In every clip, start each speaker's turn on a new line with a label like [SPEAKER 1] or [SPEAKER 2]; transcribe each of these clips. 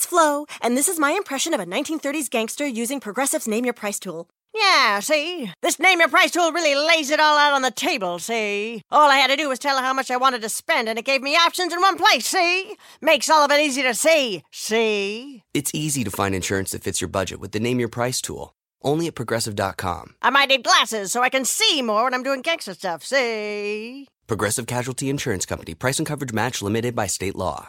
[SPEAKER 1] It's Flo, and this is my impression of a 1930s gangster using Progressive's Name Your Price tool. Yeah, see? This Name Your Price tool really lays it all out on the table, see? All I had to do was tell her how much I wanted to spend, and it gave me options in one place, see? Makes all of it easy to see, see?
[SPEAKER 2] It's easy to find insurance that fits your budget with the Name Your Price tool. Only at progressive.com.
[SPEAKER 1] I might need glasses so I can see more when I'm doing gangster stuff, see?
[SPEAKER 2] Progressive Casualty Insurance Company. Price and coverage match limited by state law.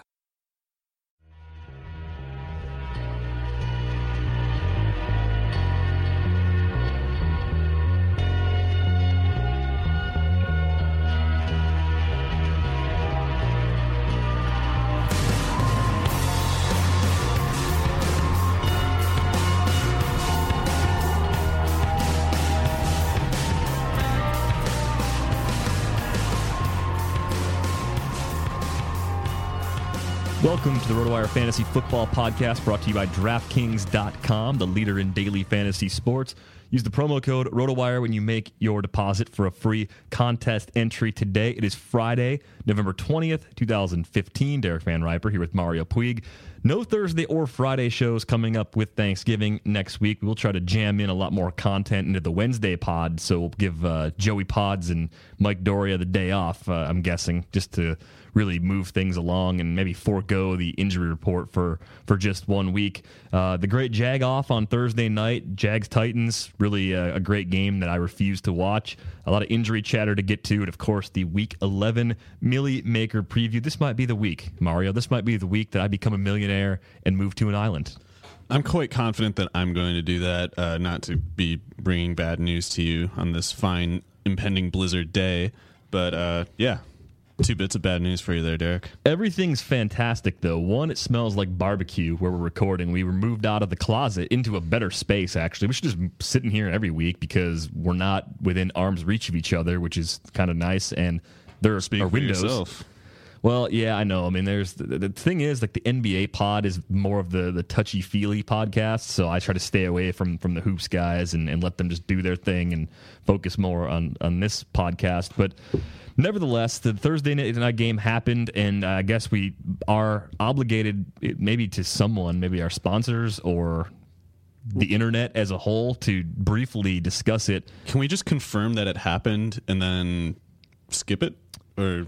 [SPEAKER 3] Welcome to the RotoWire Fantasy Football Podcast brought to you by DraftKings.com, the leader in daily fantasy sports. Use the promo code RotoWire when you make your deposit for a free contest entry today. It is Friday, November 20th, 2015. Derek Van Riper here with Mario Puig. No Thursday or Friday shows coming up with Thanksgiving next week. We'll try to jam in a lot more content into the Wednesday pod, so we'll give uh, Joey Pods and Mike Doria the day off, uh, I'm guessing, just to really move things along and maybe forego the injury report for for just one week. Uh, the great Jag off on Thursday night, Jags Titans, really a, a, great game that I refuse to watch. A lot of injury chatter to get to, and of course the Week 11 Milly Maker preview. This might be the week, Mario. This might be the week that I become a millionaire and move to an island.
[SPEAKER 4] I'm quite confident that I'm going to do that. Uh, not to be bringing bad news to you on this fine impending blizzard day, but uh, yeah, Two bits of bad news for you there, Derek.
[SPEAKER 3] Everything's fantastic, though. One, it smells like barbecue where we're recording. We were moved out of the closet into a better space, actually. We should just sit in here every week because we're not within arm's reach of each other, which is kind of nice. And there are windows. Well, yeah, I know. I mean, there's the, the, thing is like the NBA pod is more of the the touchy feely podcast, so I try to stay away from from the hoops guys and, and let them just do their thing and focus more on on this podcast. But nevertheless, the Thursday night game happened, and I guess we are obligated, maybe to someone, maybe our sponsors or the internet as a whole, to briefly discuss it.
[SPEAKER 4] Can we just confirm that it happened and then skip it or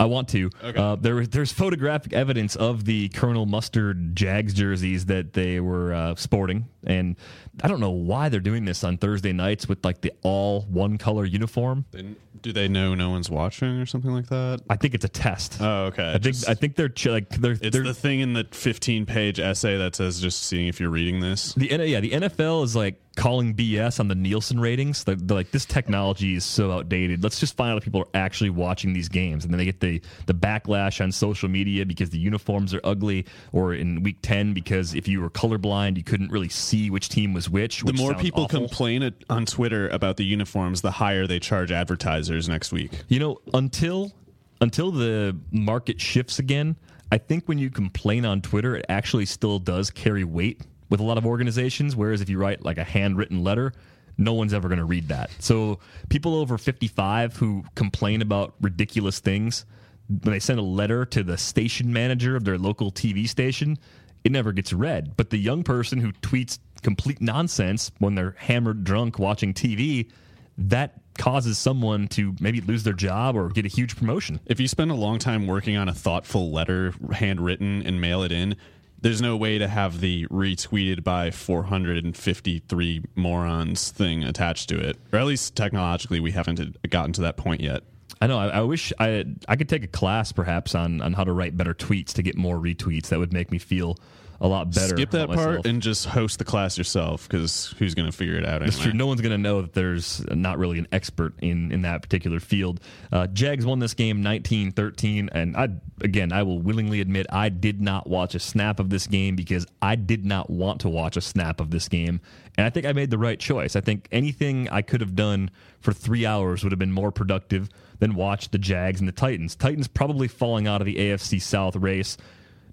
[SPEAKER 3] I want to. Uh, there, there's photographic evidence of the Colonel Mustard Jags jerseys that they were uh, sporting, and I don't know why they're doing this on Thursday nights with like the all one color uniform.
[SPEAKER 4] Then do they know no one's watching or something like that?
[SPEAKER 3] I think it's a test.
[SPEAKER 4] Oh, okay.
[SPEAKER 3] I think I think they're ch- like they're
[SPEAKER 4] It's
[SPEAKER 3] they're,
[SPEAKER 4] the thing in the 15 page essay that says just seeing if you're reading this.
[SPEAKER 3] The yeah, the NFL is like calling BS on the Nielsen ratings. They're, they're like, this technology is so outdated. Let's just find out if people are actually watching these games, and then they get the the backlash on social media because the uniforms are ugly, or in Week Ten because if you were colorblind, you couldn't really see which team was which.
[SPEAKER 4] The more people
[SPEAKER 3] awful.
[SPEAKER 4] complain on Twitter about the uniforms, the higher they charge advertisers next week.
[SPEAKER 3] You know, until until the market shifts again, I think when you complain on Twitter, it actually still does carry weight with a lot of organizations. Whereas if you write like a handwritten letter, no one's ever going to read that. So people over 55 who complain about ridiculous things, when they send a letter to the station manager of their local TV station, it never gets read. But the young person who tweets complete nonsense when they're hammered drunk watching TV, that causes someone to maybe lose their job or get a huge promotion.
[SPEAKER 4] If you spend a long time working on a thoughtful letter, handwritten, and mail it in, there's no way to have the retweeted by 453 morons thing attached to it. Or at least technologically, we haven't gotten to that point yet.
[SPEAKER 3] I know. I, I wish I I could take a class perhaps on on how to write better tweets to get more retweets. That would make me feel a lot better.
[SPEAKER 4] Skip that part
[SPEAKER 3] myself.
[SPEAKER 4] and just host the class yourself because who's going to figure it out anyway?
[SPEAKER 3] true. No one's going to know that there's not really an expert in, in that particular field. Uh, Jags won this game 19 13. And I, again, I will willingly admit I did not watch a snap of this game because I did not want to watch a snap of this game. And I think I made the right choice. I think anything I could have done for three hours would have been more productive than watch the Jags and the Titans. Titans probably falling out of the AFC South race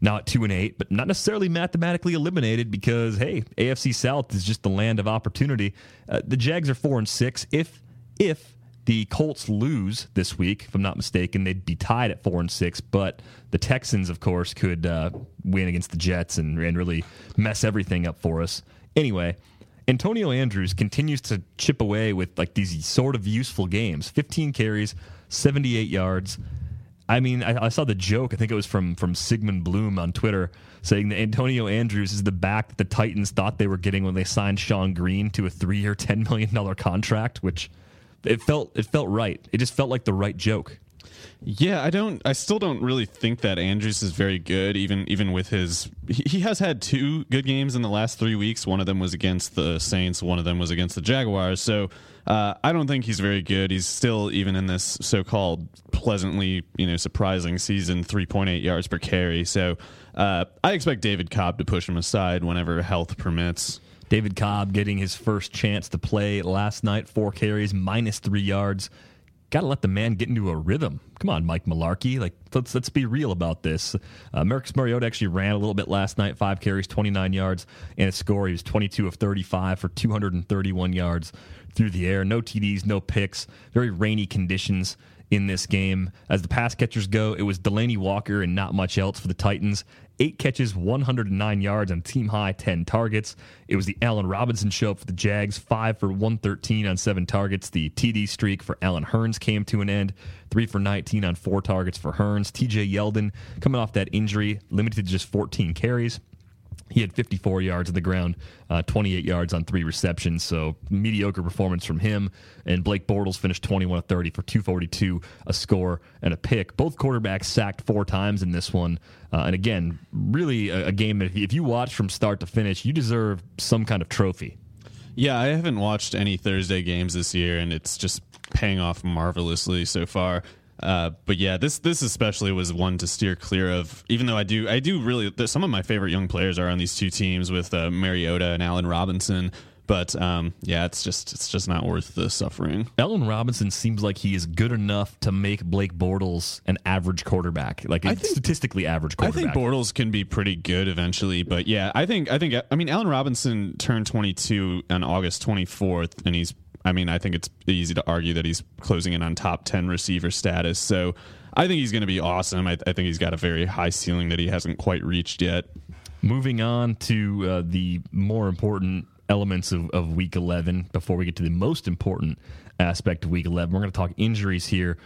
[SPEAKER 3] now at two and eight, but not necessarily mathematically eliminated because hey, AFC South is just the land of opportunity. Uh, the Jags are four and six. If if the Colts lose this week, if I'm not mistaken, they'd be tied at four and six. But the Texans, of course, could uh, win against the Jets and, and really mess everything up for us. Anyway. Antonio Andrews continues to chip away with like these sort of useful games. 15 carries, 78 yards. I mean, I, I saw the joke. I think it was from from Sigmund Bloom on Twitter saying that Antonio Andrews is the back that the Titans thought they were getting when they signed Shonn Greene to a three year, ten million dollar contract. Which it felt it felt right. It just felt like the right joke.
[SPEAKER 4] Yeah, I don't. I still don't really think that Andrews is very good. Even even with his, he has had two good games in the last three weeks. One of them was against the Saints. One of them was against the Jaguars. So uh, I don't think he's very good. He's still even in this so-called pleasantly, you know, surprising season, three point eight yards per carry. So uh, I expect David Cobb to push him aside whenever health permits.
[SPEAKER 3] David Cobb getting his first chance to play last night, four carries, minus three yards. Got to let the man get into a rhythm. Come on, Mike Mularkey. Like let's let's be real about this. Uh, Marcus Mariota actually ran a little bit last night, five carries, 29 yards, and a score. He was 22 of 35 for 231 yards through the air. No TDs, no picks. Very rainy conditions in this game. As the pass catchers go, it was Delanie Walker and not much else for the Titans. Eight catches, 109 yards, and team high 10 targets. It was the Allen Robinson show for the Jags, five for 113 on seven targets. The TD streak for Allen Hurns came to an end, three for 19 on four targets for Hurns. TJ Yeldon, coming off that injury, limited to just 14 carries. He had 54 yards on the ground, uh, 28 yards on three receptions. So mediocre performance from him. And Blake Bortles finished 21 of 30 for 242, a score and a pick. Both quarterbacks sacked four times in this one. Uh, and again, really a, a game that if you watch from start to finish, you deserve some kind of trophy.
[SPEAKER 4] Yeah, I haven't watched any Thursday games this year, and it's just paying off marvelously so far. Uh, but yeah, this this especially was one to steer clear of. Even though I do I do really some of my favorite young players are on these two teams with uh, Mariota and Allen Robinson. But um, yeah, it's just it's just not worth the suffering.
[SPEAKER 3] Allen Robinson seems like he is good enough to make Blake Bortles an average quarterback, like a
[SPEAKER 4] think-
[SPEAKER 3] statistically average quarterback.
[SPEAKER 4] I think Bortles can be pretty good eventually, but yeah, I think I think I mean Allen Robinson turned 22 on August 24th, and he's I mean I think it's easy to argue that he's closing in on top 10 receiver status. So I think he's going to be awesome. I, I think he's got a very high ceiling that he hasn't quite reached yet.
[SPEAKER 3] Moving on to uh, the more important elements of, of week 11 before we get to the most important aspect of week 11. We're going to talk injuries here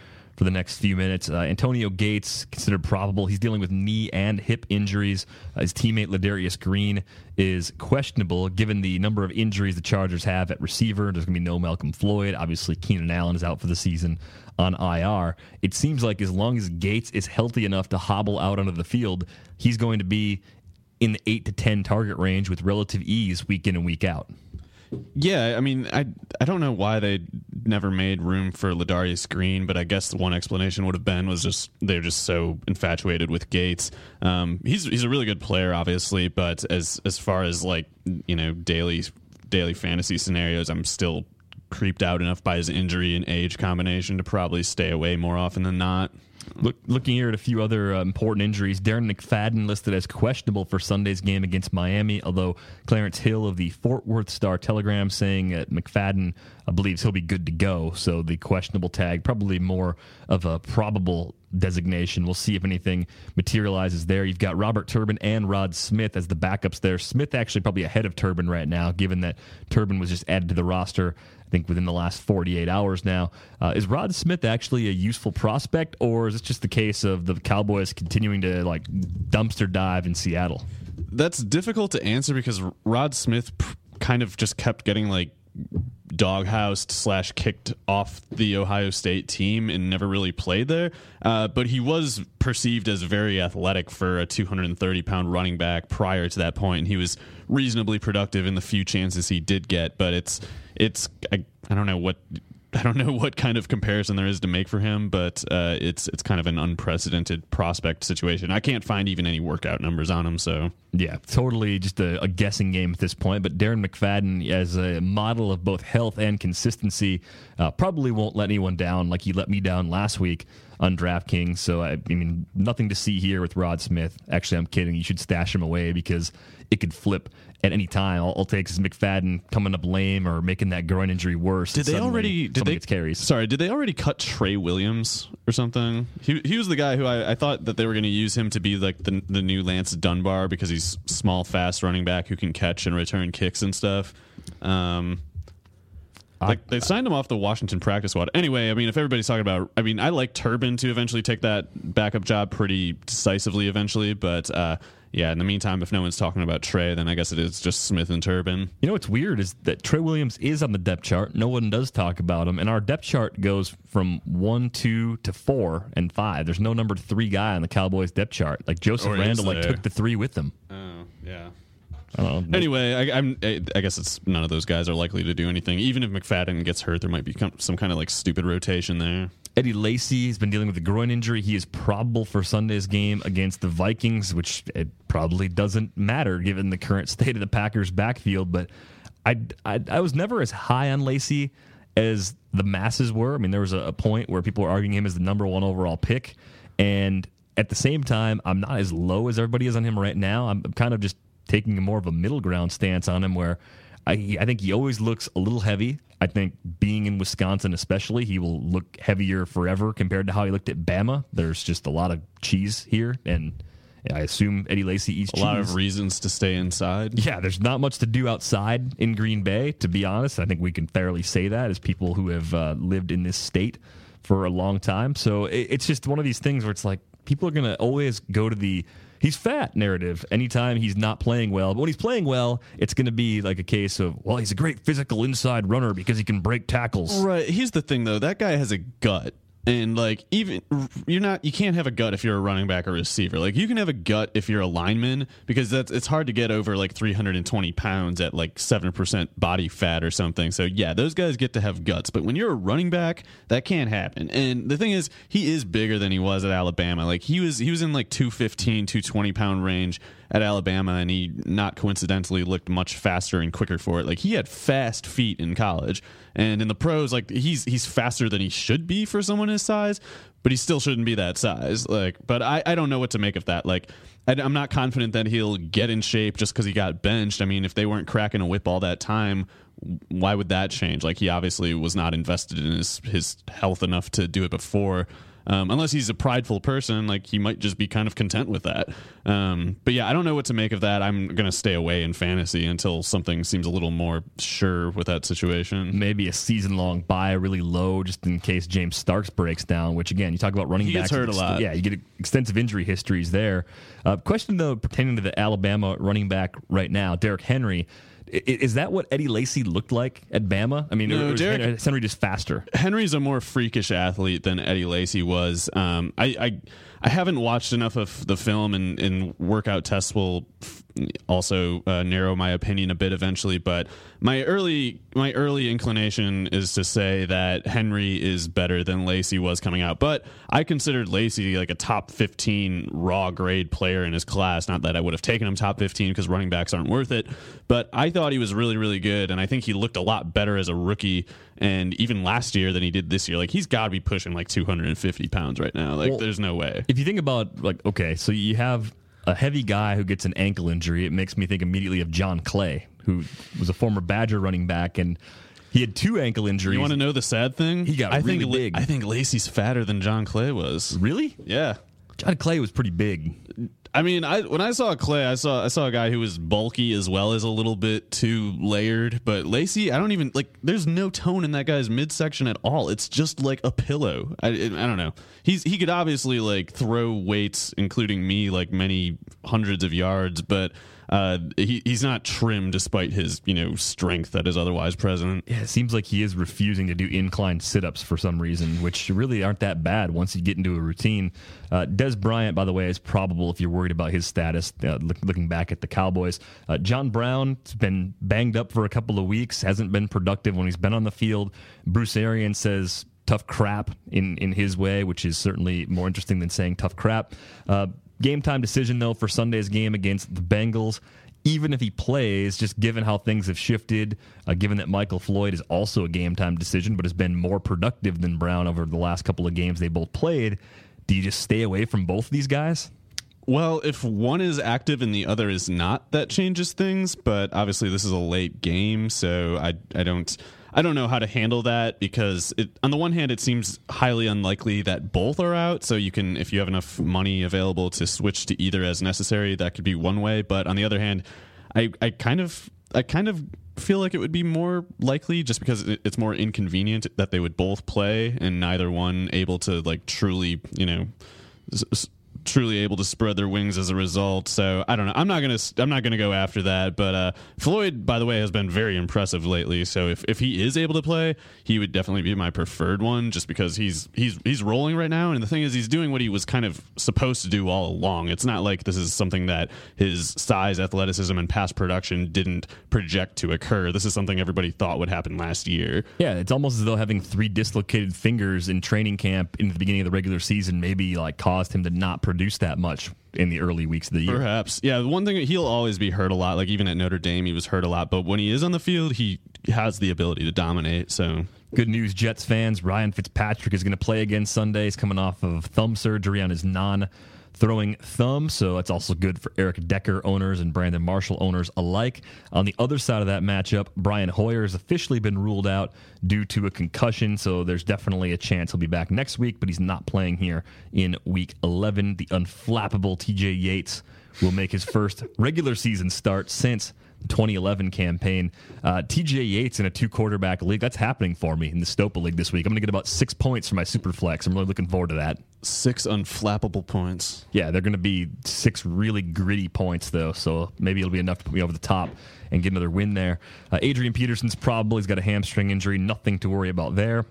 [SPEAKER 3] for the next few minutes. Uh, Antonio Gates considered probable. He's dealing with knee and hip injuries. Uh, his teammate Ladarius Green is questionable given the number of injuries the Chargers have at receiver. There's going to be no Malcolm Floyd. Obviously, Keenan Allen is out for the season on IR. It seems like as long as Gates is healthy enough to hobble out onto the field, he's going to be in the 8 to 10 target range with relative ease week in and week out.
[SPEAKER 4] Yeah, I mean, I I don't know why they never made room for Ladarius Green, but I guess the one explanation would have been was just they're just so infatuated with Gates. Um, he's he's a really good player, obviously, but as as far as like you know daily daily fantasy scenarios, I'm still creeped out enough by his injury and age combination to probably stay away more often than not.
[SPEAKER 3] Look, looking here at a few other uh, important injuries, Darren McFadden listed as questionable for Sunday's game against Miami, although Clarence Hill of the Fort Worth Star Telegram saying that McFadden uh, believes he'll be good to go. So the questionable tag, probably more of a probable designation. We'll see if anything materializes there. You've got Robert Turbin and Rod Smith as the backups there. Smith actually probably ahead of Turbin right now, given that Turbin was just added to the roster think within the last 48 hours now. Uh, is Rod Smith actually a useful prospect, or is it just the case of the Cowboys continuing to like dumpster dive in Seattle?
[SPEAKER 4] That's difficult to answer because Rod Smith kind of just kept getting like doghoused slash kicked off the Ohio State team and never really played there. Uh, but he was perceived as very athletic for a 230 pound running back prior to that point. And he was reasonably productive in the few chances he did get. But it's it's I, I don't know what I don't know what kind of comparison there is to make for him, but uh, it's it's kind of an unprecedented prospect situation. I can't find even any workout numbers on him, so
[SPEAKER 3] yeah, totally just a, a guessing game at this point. But Darren McFadden, as a model of both health and consistency, uh, probably won't let anyone down like he let me down last week on DraftKings. So I, I mean, nothing to see here with Rod Smith. Actually, I'm kidding. You should stash him away because it could flip at any time. All, all takes is McFadden coming up lame or making that groin injury worse.
[SPEAKER 4] Did they already? Did they
[SPEAKER 3] carries?
[SPEAKER 4] Sorry, did they already cut Trey Williams or something? He he was the guy who I, I thought that they were going to use him to be like the the new Lance Dunbar because he's small, fast running back who can catch and return kicks and stuff. Um, like they signed him off the Washington practice squad. Anyway, I mean, if everybody's talking about, I mean, I like Turbin to eventually take that backup job pretty decisively eventually, but uh, yeah, in the meantime, if no one's talking about Trey, then I guess it is just Smith and Turbin.
[SPEAKER 3] You know what's weird is that Trey Williams is on the depth chart. No one does talk about him, and our depth chart goes from one, two to four and five. There's no number three guy on the Cowboys depth chart. Like Joseph or Randle, like took the three with him.
[SPEAKER 4] Oh yeah.
[SPEAKER 3] Know,
[SPEAKER 4] anyway, I, am I guess it's none of those guys are likely to do anything. Even if McFadden gets hurt, there might be some kind of like stupid rotation there.
[SPEAKER 3] Eddie Lacy has been dealing with a groin injury. He is probable for Sunday's game against the Vikings, which it probably doesn't matter given the current state of the Packers' backfield. But I, I, I was never as high on Lacy as the masses were. I mean, there was a, a point where people were arguing him as the number one overall pick, and at the same time, I'm not as low as everybody is on him right now. I'm kind of just taking more of a middle ground stance on him where I, I think he always looks a little heavy. I think being in Wisconsin, especially, he will look heavier forever compared to how he looked at Bama. There's just a lot of cheese here, and I assume Eddie Lacy eats
[SPEAKER 4] a
[SPEAKER 3] cheese.
[SPEAKER 4] lot of reasons to stay inside.
[SPEAKER 3] Yeah, there's not much to do outside in Green Bay, to be honest. I think we can fairly say that as people who have uh, lived in this state for a long time. So it, it's just one of these things where it's like people are going to always go to the he's fat narrative anytime he's not playing well. But when he's playing well, it's going to be like a case of, well, he's a great physical inside runner because he can break tackles.
[SPEAKER 4] Right. Here's the thing, though. That guy has a gut and like even you're not you can't have a gut if you're a running back or receiver. Like you can have a gut if you're a lineman because that's it's hard to get over like 320 pounds at like 7% body fat or something. So yeah those guys get to have guts. But when you're a running back that can't happen. And the thing is he is bigger than he was at alabama. Like he was he was in like 215 220 pound range at Alabama, and he not coincidentally looked much faster and quicker for it. Like he had fast feet in college, and in the pros, like he's he's faster than he should be for someone his size, but he still shouldn't be that size. Like, but I I don't know what to make of that. Like. I, I'm not confident that he'll get in shape just because he got benched. I mean, if they weren't cracking a whip all that time, why would that change? Like he obviously was not invested in his his health enough to do it before. Um, unless he's a prideful person, like he might just be kind of content with that. Um, but yeah, I don't know what to make of that. I'm going to stay away in fantasy until something seems a little more sure with that situation.
[SPEAKER 3] Maybe a season long buy really low just in case James Starks breaks down, which again, you talk about running
[SPEAKER 4] He
[SPEAKER 3] backs.
[SPEAKER 4] hurt a lot.
[SPEAKER 3] Yeah, you get extensive injury histories there. Uh, question though, pertaining to the Alabama running back right now, Derrick Henry. Is that what Eddie Lacy looked like at Bama? I mean,
[SPEAKER 4] No,
[SPEAKER 3] or is
[SPEAKER 4] Derrick-
[SPEAKER 3] Henry, Henry just faster?
[SPEAKER 4] Henry's a more freakish athlete than Eddie Lacy was. Um, I, I I haven't watched enough of the film, and, and workout tests will f- also uh, narrow my opinion a bit eventually. But my early my early inclination is to say that Henry is better than Lacy was coming out. But I considered Lacy like a top fifteen raw grade player in his class. Not that I would have taken him top fifteen because running backs aren't worth it. But I thought he was really really good, and I think he looked a lot better as a rookie and even last year than he did this year. Like he's got to be pushing like 250 pounds right now. Like
[SPEAKER 3] Well,
[SPEAKER 4] there's no way.
[SPEAKER 3] If you think about like, okay, so you have a heavy guy who gets an ankle injury. It makes me think immediately of John Clay, who was a former Badger running back, and he had two ankle injuries.
[SPEAKER 4] You want to know the sad thing?
[SPEAKER 3] He got
[SPEAKER 4] I
[SPEAKER 3] really
[SPEAKER 4] think
[SPEAKER 3] big.
[SPEAKER 4] I think Lacy's fatter than John Clay was.
[SPEAKER 3] really?
[SPEAKER 4] Yeah.
[SPEAKER 3] John Clay was pretty big.
[SPEAKER 4] I mean, I when I saw Clay, I saw I saw a guy who was bulky as well as a little bit too layered. But Lacy, I don't even like. There's no tone in that guy's midsection at all. It's just like a pillow. I, I don't know. He's he could obviously like throw weights, including me, like many hundreds of yards, but uh, he he's not trim despite his you know strength that is otherwise present.
[SPEAKER 3] Yeah, it seems like he is refusing to do incline sit-ups for some reason, which really aren't that bad once you get into a routine. Uh, Dez Bryant, by the way, is probable if you're worried about his status. Uh, look, looking back at the Cowboys, uh, John Brown's been banged up for a couple of weeks, hasn't been productive when he's been on the field. Bruce Arians says tough crap in in his way, which is certainly more interesting than saying tough crap. Uh, game time decision though for Sunday's game against the Bengals even if he plays, just given how things have shifted, uh, given that Michael Floyd is also a game time decision, but has been more productive than Brown over the last couple of games they both played, do you just stay away from both these guys?
[SPEAKER 4] Well, if one is active and the other is not, that changes things. But obviously, this is a late game, so I I don't I don't know how to handle that because it, on the one hand, it seems highly unlikely that both are out. So you can, if you have enough money available to switch to either as necessary, that could be one way. But on the other hand, I I kind of I kind of feel like it would be more likely just because it's more inconvenient that they would both play and neither one able to like truly you know truly able to spread their wings as a result. So I don't know. I'm not gonna I'm not gonna go after that. But uh, Floyd, by the way, has been very impressive lately. So if, if he is able to play, he would definitely be my preferred one, just because he's he's he's rolling right now. And the thing is, he's doing what he was kind of supposed to do all along. It's not like this is something that his size, athleticism, and past production didn't project to occur. This is something everybody thought would happen last year.
[SPEAKER 3] Yeah, it's almost as though having three dislocated fingers in training camp in the beginning of the regular season maybe like caused him to not produce that much in the early weeks of the year.
[SPEAKER 4] Perhaps. Yeah, the one thing he'll always be hurt a lot. Like even at Notre Dame, he was hurt a lot. But when he is on the field, he has the ability to dominate. So
[SPEAKER 3] Good news, Jets fans. Ryan Fitzpatrick is going to play again Sunday. He's coming off of thumb surgery on his non throwing thumb, so that's also good for Eric Decker owners and Brandon Marshall owners alike. On the other side of that matchup, Brian Hoyer has officially been ruled out due to a concussion, so there's definitely a chance he'll be back next week, but he's not playing here in week 11. The unflappable TJ Yates will make his first regular season start since the 2011 campaign. Uh, TJ Yates in a two quarterback league. That's happening for me in the Stopa League this week. I'm going to get about six points for my super flex. I'm really looking forward to that.
[SPEAKER 4] Six unflappable points.
[SPEAKER 3] Yeah, they're going to be six really gritty points, though. So maybe it'll be enough to put me over the top and get another win there. Uh, Adrian Peterson's probably he's got a hamstring injury. Nothing to worry about there.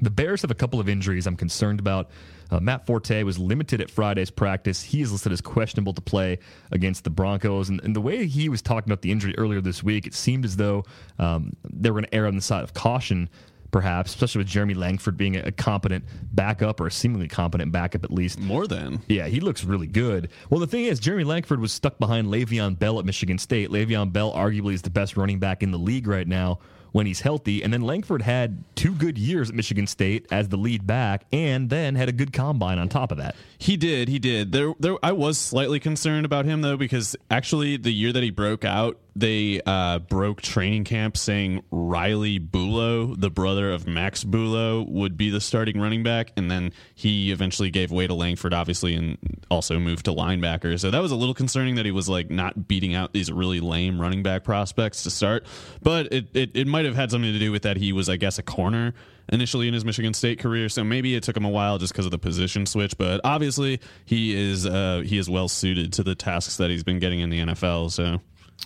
[SPEAKER 3] The Bears have a couple of injuries I'm concerned about. Uh, Matt Forte was limited at Friday's practice. He is listed as questionable to play against the Broncos. And, and the way he was talking about the injury earlier this week, it seemed as though um, they were going to err on the side of caution perhaps, especially with Jeremy Langford being a, competent backup or a seemingly competent backup at least.
[SPEAKER 4] More than.
[SPEAKER 3] Yeah, he looks really good. Well, the thing is, Jeremy Langford was stuck behind Le'Veon Bell at Michigan State. Le'Veon Bell arguably is the best running back in the league right now when he's healthy. And then Langford had two good years at Michigan State as the lead back, and then had a good combine on top of that.
[SPEAKER 4] He did. He did. There, there. I was slightly concerned about him though because actually the year that he broke out, they uh, broke training camp saying Riley Bullough, the brother of Max Bullough, would be the starting running back, and then he eventually gave way to Langford, obviously, and also moved to linebacker. So that was a little concerning that he was like not beating out these really lame running back prospects to start. But it it, it might have had something to do with that he was, I guess, a corner initially in his Michigan State career, so maybe it took him a while just because of the position switch. But obviously, he is uh, he is well suited to the tasks that he's been getting in the NFL. So.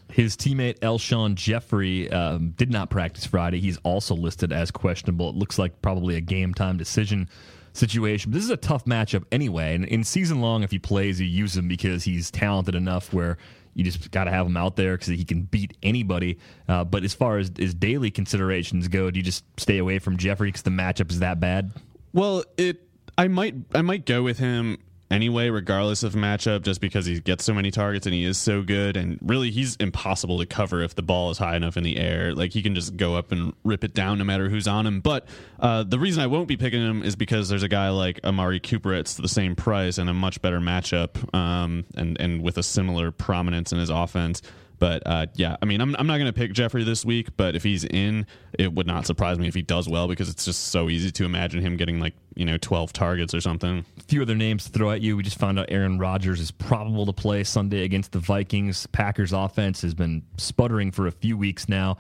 [SPEAKER 3] His teammate Alshon Jeffery um, did not practice Friday. He's also listed as questionable. It looks like probably a game time decision situation. But this is a tough matchup anyway. And in season long, if he plays, you use him because he's talented enough where you just got to have him out there because he can beat anybody. Uh, but as far as, as daily considerations go, do you just stay away from Jeffery because the matchup is that bad?
[SPEAKER 4] Well, it I might I might go with him anyway, regardless of matchup, just because he gets so many targets and he is so good. And really, he's impossible to cover if the ball is high enough in the air. Like he can just go up and rip it down no matter who's on him. But uh, the reason I won't be picking him is because there's a guy like Amari Cooper at the same price and a much better matchup, um, and and with a similar prominence in his offense. But uh, yeah, I mean, I'm, I'm not going to pick Jeffery this week, but if he's in, it would not surprise me if he does well because it's just so easy to imagine him getting like, you know, 12 targets or something.
[SPEAKER 3] A few other names to throw at you. We just found out Aaron Rodgers is probable to play Sunday against the Vikings. Packers offense has been sputtering for a few weeks now.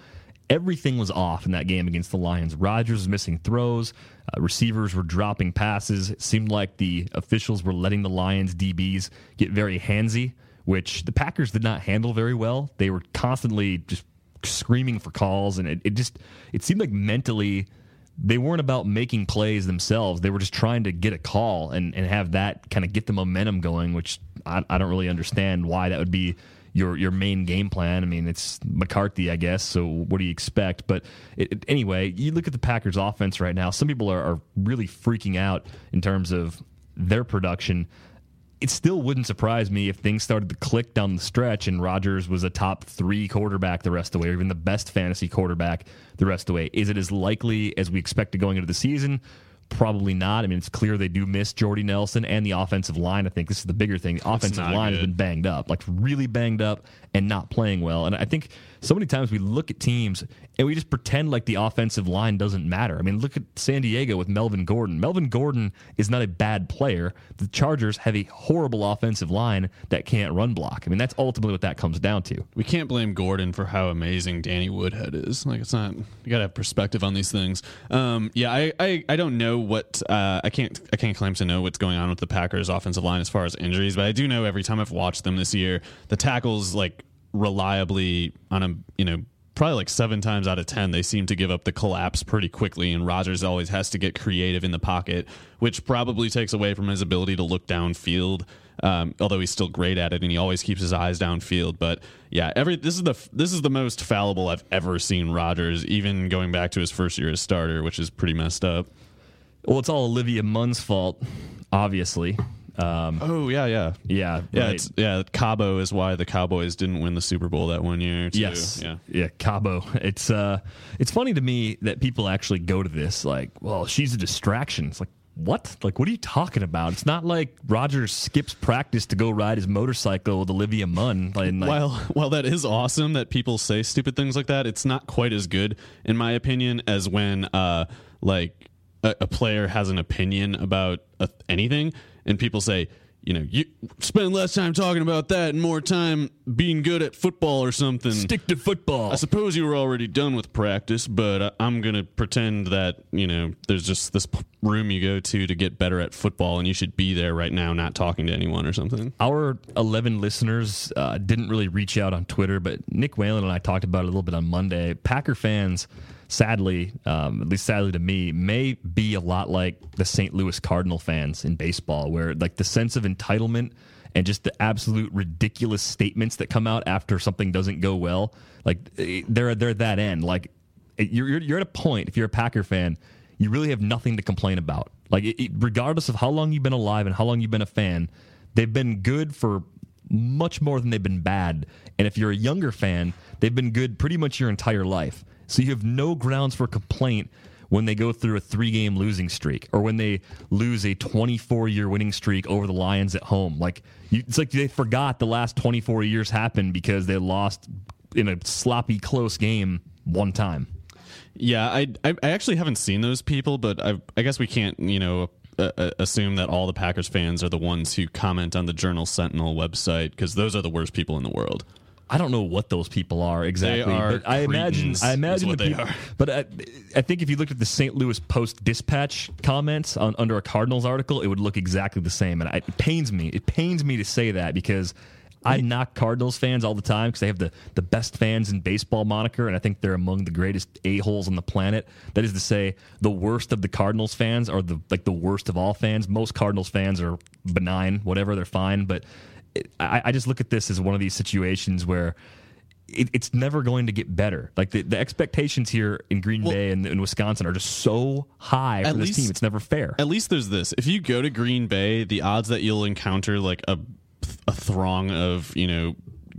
[SPEAKER 3] Everything was off in that game against the Lions. Rodgers was missing throws. Uh, receivers were dropping passes. It seemed like the officials were letting the Lions DBs get very handsy which the Packers did not handle very well. They were constantly just screaming for calls, and it, it just it seemed like mentally they weren't about making plays themselves. They were just trying to get a call and, and have that kind of get the momentum going, which I, I don't really understand why that would be your your main game plan. I mean, it's McCarthy, I guess. So what do you expect? But it, it, anyway, you look at the Packers' offense right now. Some people are, are really freaking out in terms of their production it still wouldn't surprise me if things started to click down the stretch and Rodgers was a top three quarterback the rest of the way, or even the best fantasy quarterback the rest of the way. Is it as likely as we expected going into the season? Probably not. I mean, it's clear they do miss Jordy Nelson and the offensive line. I think this is the bigger thing. The offensive line good. has been banged up, like really banged up and not playing well. And I think so many times we look at teams and we just pretend like the offensive line doesn't matter. I mean, look at San Diego with Melvin Gordon. Melvin Gordon is not a bad player. The Chargers have a horrible offensive line that can't run block. I mean, that's ultimately what that comes down to.
[SPEAKER 4] We can't blame Gordon for how amazing Danny Woodhead is. Like, it's not. You got to have perspective on these things. Um, yeah, I, I, I don't know what uh, I can't I can't claim to know what's going on with the Packers offensive line as far as injuries, but I do know every time I've watched them this year, the tackles like reliably on a you know probably like seven times out of ten they seem to give up the collapse pretty quickly and Rodgers always has to get creative in the pocket which probably takes away from his ability to look downfield um, although he's still great at it and he always keeps his eyes downfield but yeah every this is the this is the most fallible I've ever seen Rodgers even going back to his first year as starter which is pretty messed up
[SPEAKER 3] well it's all Olivia Munn's fault obviously
[SPEAKER 4] um, oh yeah, yeah,
[SPEAKER 3] yeah,
[SPEAKER 4] yeah. Right. It's, yeah, Cabo is why the Cowboys didn't win the Super Bowl that one year. Too.
[SPEAKER 3] Yes, yeah, yeah. Cabo. It's uh, it's funny to me that people actually go to this like, well, she's a distraction. It's like. What? Like, what are you talking about? It's not like Rodgers skips practice to go ride his motorcycle with Olivia Munn. Like,
[SPEAKER 4] while while that is awesome that people say stupid things like that, it's not quite as good, in my opinion, as when uh, like a, a player has an opinion about a, anything and people say, you know, you spend less time talking about that and more time being good at football or something.
[SPEAKER 3] Stick to football.
[SPEAKER 4] I suppose you were already done with practice, but I'm going to pretend that, you know, there's just this room you go to to get better at football and you should be there right now, not talking to anyone or something.
[SPEAKER 3] Our 11 listeners uh, didn't really reach out on Twitter, but Nick Whalen and I talked about it a little bit on Monday. Packer fans sadly, um, at least sadly to me, may be a lot like the St. Louis Cardinal fans in baseball, where like the sense of entitlement and just the absolute ridiculous statements that come out after something doesn't go well, like eh, they're they're that end. Like eh, you're you're at a point if you're a Packer fan, you really have nothing to complain about. Like it, regardless of how long you've been alive and how long you've been a fan, they've been good for much more than they've been bad. And if you're a younger fan, they've been good pretty much your entire life. So you have no grounds for complaint when they go through a three game losing streak or when they lose a 24 year winning streak over the Lions at home. Like, you, it's like they forgot the last 24 years happened because they lost in a sloppy close game one time.
[SPEAKER 4] Yeah, I, I I actually haven't seen those people, but I I guess we can't you know uh, assume that all the Packers fans are the ones who comment on the Journal Sentinel website because those are the worst people in the world.
[SPEAKER 3] I don't know what those people are exactly,
[SPEAKER 4] are
[SPEAKER 3] but I imagine I imagine
[SPEAKER 4] what
[SPEAKER 3] the people.
[SPEAKER 4] are.
[SPEAKER 3] But I, I think if you looked at the St. Louis Post Dispatch comments on under a Cardinals article, it would look exactly the same. And I, it pains me. It pains me to say that because I knock Cardinals fans all the time because they have the the best fans in baseball moniker, and I think they're among the greatest a holes on the planet. That is to say, the worst of the Cardinals fans are the like the worst of all fans. Most Cardinals fans are benign, whatever, they're fine, but. It, I, I just look at this as one of these situations where it, it's never going to get better. Like the, the expectations here in Green Bay and in Wisconsin are just so high for this
[SPEAKER 4] least-
[SPEAKER 3] team. It's never fair.
[SPEAKER 4] At least there's this. If you go to Green Bay, the odds that you'll encounter like a a throng of you know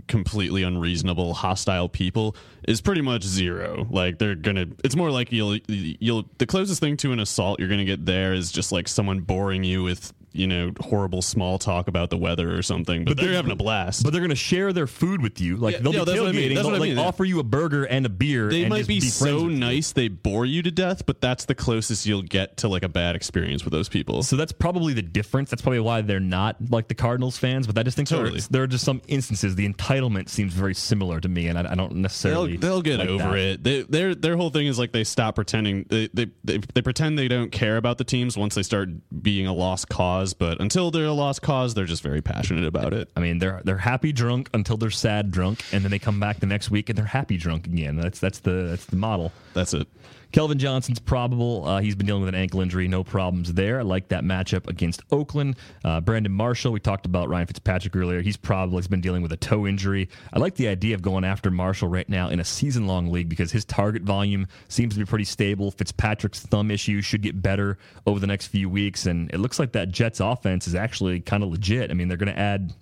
[SPEAKER 4] completely unreasonable hostile people is pretty much zero. Like they're gonna it's more like you'll you'll the closest thing to an assault you're gonna get there is just like someone boring you with you know horrible small talk about the weather or something but, they're, having a blast
[SPEAKER 3] But they're going to share their food with you. Like
[SPEAKER 4] Yeah,
[SPEAKER 3] they'll
[SPEAKER 4] yeah,
[SPEAKER 3] be
[SPEAKER 4] that's what I mean.
[SPEAKER 3] tailgating. They'll
[SPEAKER 4] I
[SPEAKER 3] like
[SPEAKER 4] mean, yeah.
[SPEAKER 3] offer you a burger and a beer.
[SPEAKER 4] they
[SPEAKER 3] and
[SPEAKER 4] might
[SPEAKER 3] just
[SPEAKER 4] be,
[SPEAKER 3] friends
[SPEAKER 4] so nice they bore you to death but that's the closest you'll get to like a bad experience with those people
[SPEAKER 3] So that's probably the difference. That's probably why they're not like the Cardinals fans. But I just think there,
[SPEAKER 4] Totally.
[SPEAKER 3] are, there are just some instances. The entitlement seems very similar to me, and I, I don't
[SPEAKER 4] They'll,
[SPEAKER 3] necessarily.
[SPEAKER 4] they'll get
[SPEAKER 3] like
[SPEAKER 4] over
[SPEAKER 3] that.
[SPEAKER 4] it. They, their their whole thing is like they stop pretending. They, they they they pretend they don't care about the teams once they start being a lost cause. But until they're a lost cause, they're just very passionate about it.
[SPEAKER 3] I mean, they're they're happy drunk until they're sad drunk, and then they come back the next week and they're happy drunk again. That's that's the that's the model.
[SPEAKER 4] That's it.
[SPEAKER 3] Calvin Johnson's probable. Uh, he's been dealing with an ankle injury, no problems there. I like that matchup against Oakland. Uh, Brandon Marshall, we talked about Ryan Fitzpatrick earlier. He's probably he's been dealing with a toe injury. I like the idea of going after Marshall right now in a season long league because his target volume seems to be pretty stable. Fitzpatrick's thumb issue should get better over the next few weeks, and it looks like that Jets offense is actually kind of legit. I mean, they're going to add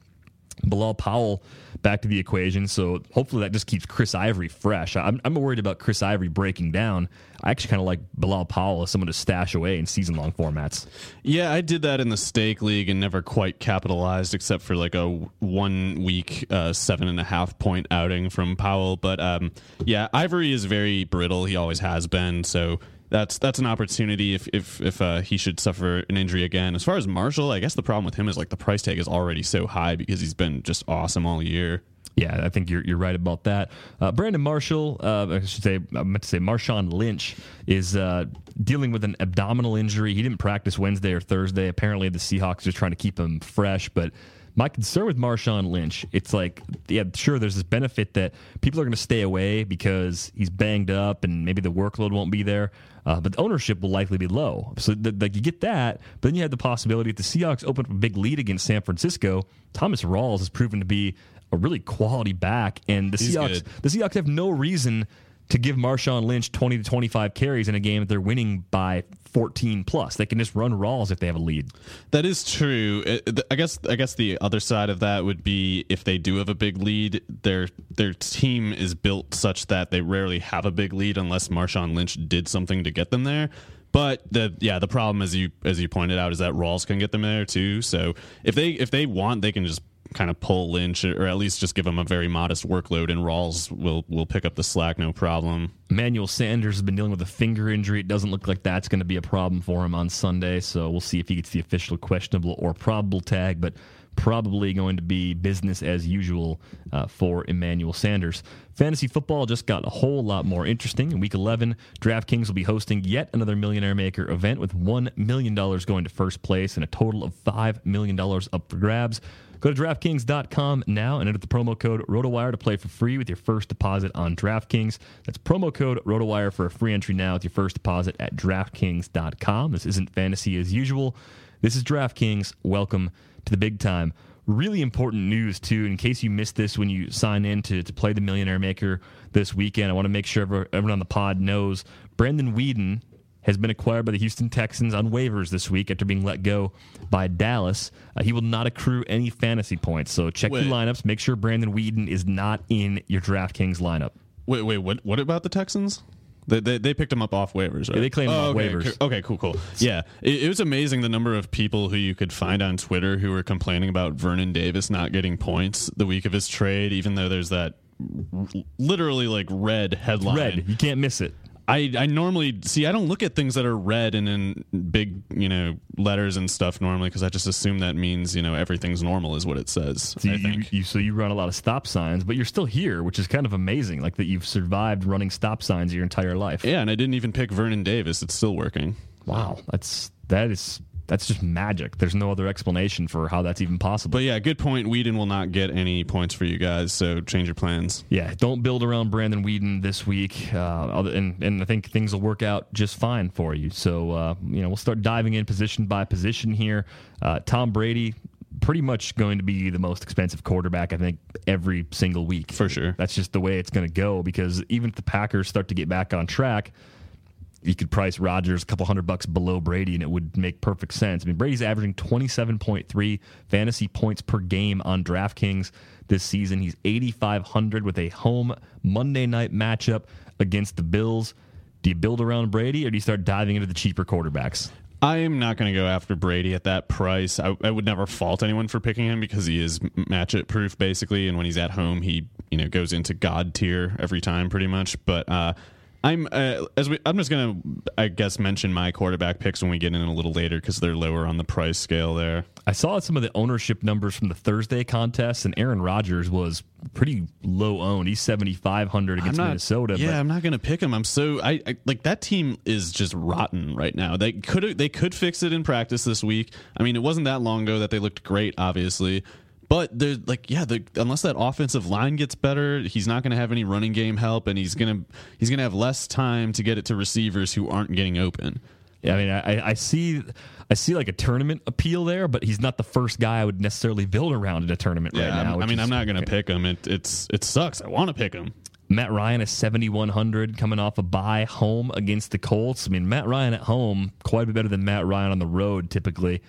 [SPEAKER 3] Bilal Powell back to the equation. So hopefully that just keeps Chris Ivory fresh. I'm, I'm worried about Chris Ivory breaking down. I actually kind of like Bilal Powell as someone to stash away in season long formats.
[SPEAKER 4] Yeah, I did that in the stake league and never quite capitalized, except for like a one week uh, seven and a half point outing from Powell. But um, yeah, Ivory is very brittle. He always has been. So that's that's an opportunity if if if uh, he should suffer an injury again. As far as Marshall, I guess the problem with him is like the price tag is already so high because he's been just awesome all year.
[SPEAKER 3] Yeah, I think you're you're right about that. Uh, Brandon Marshall, uh, I should say, I meant to say Marshawn Lynch is uh, dealing with an abdominal injury. He didn't practice Wednesday or Thursday. Apparently, the Seahawks are trying to keep him fresh, but. My concern with Marshawn Lynch, it's like, yeah, sure, there's this benefit that people are going to stay away because he's banged up and maybe the workload won't be there, uh, but the ownership will likely be low. So th- like you get that, but then you have the possibility if the Seahawks open up a big lead against San Francisco, Thomas Rawls has proven to be a really quality back, and the
[SPEAKER 4] He's
[SPEAKER 3] Seahawks
[SPEAKER 4] good.
[SPEAKER 3] the Seahawks have no reason to give Marshawn Lynch 20 to 25 carries in a game that they're winning by 14 plus. They can just run Rawls if they have a lead.
[SPEAKER 4] That is true. Uh, I guess I guess the other side of that would be if they do have a big lead, their their team is built such that they rarely have a big lead unless Marshawn Lynch did something to get them there. But the yeah, the problem as you as you pointed out is that Rawls can get them there too. So if they if they want, they can just kind of pull Lynch or at least just give him a very modest workload, and Rawls will will pick up the slack no problem.
[SPEAKER 3] Emmanuel Sanders has been dealing with a finger injury. It doesn't look like that's going to be a problem for him on Sunday. So we'll see if he gets the official questionable or probable tag, but probably going to be business as usual uh, for Emmanuel Sanders. Fantasy football just got a whole lot more interesting. In week 11, DraftKings will be hosting yet another Millionaire Maker event with $1 million going to first place and a total of $5 million up for grabs. Go to DraftKings.com now and enter the promo code ROTOWIRE to play for free with your first deposit on DraftKings. That's promo code ROTOWIRE for a free entry now with your first deposit at DraftKings.com. This isn't fantasy as usual. This is DraftKings. Welcome to the big time. Really important news, too, in case you missed this when you sign in to, to play the Millionaire Maker this weekend. I want to make sure everyone on the pod knows Brandon Weeden has been acquired by the Houston Texans on waivers this week after being let go by Dallas. Uh, he will not accrue any fantasy points. So check
[SPEAKER 4] Wait.
[SPEAKER 3] your lineups. Make sure Brandon Weeden is not in your DraftKings lineup.
[SPEAKER 4] Wait, wait, what? What about the Texans? They, they, they picked him up off waivers, right?
[SPEAKER 3] Yeah, they claimed off
[SPEAKER 4] okay,
[SPEAKER 3] waivers.
[SPEAKER 4] Okay, cool, cool. Yeah, it, it was amazing the number of people who you could find on Twitter who were complaining about Vernon Davis not getting points the week of his trade, even though there's that literally like red headline.
[SPEAKER 3] Red. You can't miss it.
[SPEAKER 4] I, I normally see I don't look at things that are red and in big you know letters and stuff normally because I just assume that means you know everything's normal is what it says.
[SPEAKER 3] So you, you, so you run a lot of stop signs, but you're still here, which is kind of amazing. Like that you've survived running stop signs your entire life.
[SPEAKER 4] yeah, and I didn't even pick Vernon Davis. It's still working.
[SPEAKER 3] Wow, that's that is that's just magic. There's no other explanation for how that's even possible.
[SPEAKER 4] But yeah, good point. Weeden will not get any points for you guys, so change your plans.
[SPEAKER 3] yeah, don't build around Brandon Weeden this week, uh, and and I think things will work out just fine for you. So uh, you know we'll start diving in position by position here. Uh, Tom Brady. Pretty much going to be the most expensive quarterback, I think, every single week.
[SPEAKER 4] For sure.
[SPEAKER 3] That's just the way it's going to go because even if the Packers start to get back on track, you could price Rodgers a couple hundred bucks below Brady and it would make perfect sense. I mean, Brady's averaging 27.3 fantasy points per game on DraftKings this season. He's 8,500 with a home Monday night matchup against the Bills. Do you build around Brady or do you start diving into the cheaper quarterbacks?
[SPEAKER 4] I am not going to go after Brady at that price. I, I would never fault anyone for picking him because he is matchup proof basically, and when he's at home, he you know goes into god tier every time pretty much. But uh, I'm uh, as we I'm just gonna I guess mention my quarterback picks when we get in a little later because they're lower on the price scale there.
[SPEAKER 3] I saw some of the ownership numbers from the Thursday contest, and Aaron Rodgers was pretty low owned. He's 7,500 against
[SPEAKER 4] not,
[SPEAKER 3] Minnesota.
[SPEAKER 4] Yeah,
[SPEAKER 3] but
[SPEAKER 4] I'm not gonna pick him. I'm so I, I like that team is just rotten right now. They could they could fix it in practice this week. I mean, it wasn't that long ago that they looked great, obviously. But there's like, yeah, the, unless that offensive line gets better, he's not going to have any running game help, and he's gonna he's gonna have less time to get it to receivers who aren't getting open.
[SPEAKER 3] Yeah, I mean, I, I see, I see like a tournament appeal there, but he's not the first guy I would necessarily build around in a tournament
[SPEAKER 4] Yeah,
[SPEAKER 3] right now.
[SPEAKER 4] I mean,
[SPEAKER 3] is-
[SPEAKER 4] I'm not going to pick him. It it's it sucks. I want to pick him.
[SPEAKER 3] Matt Ryan is 7,100 coming off a bye home against the Colts. I mean, Matt Ryan at home quite a bit better than Matt Ryan on the road typically.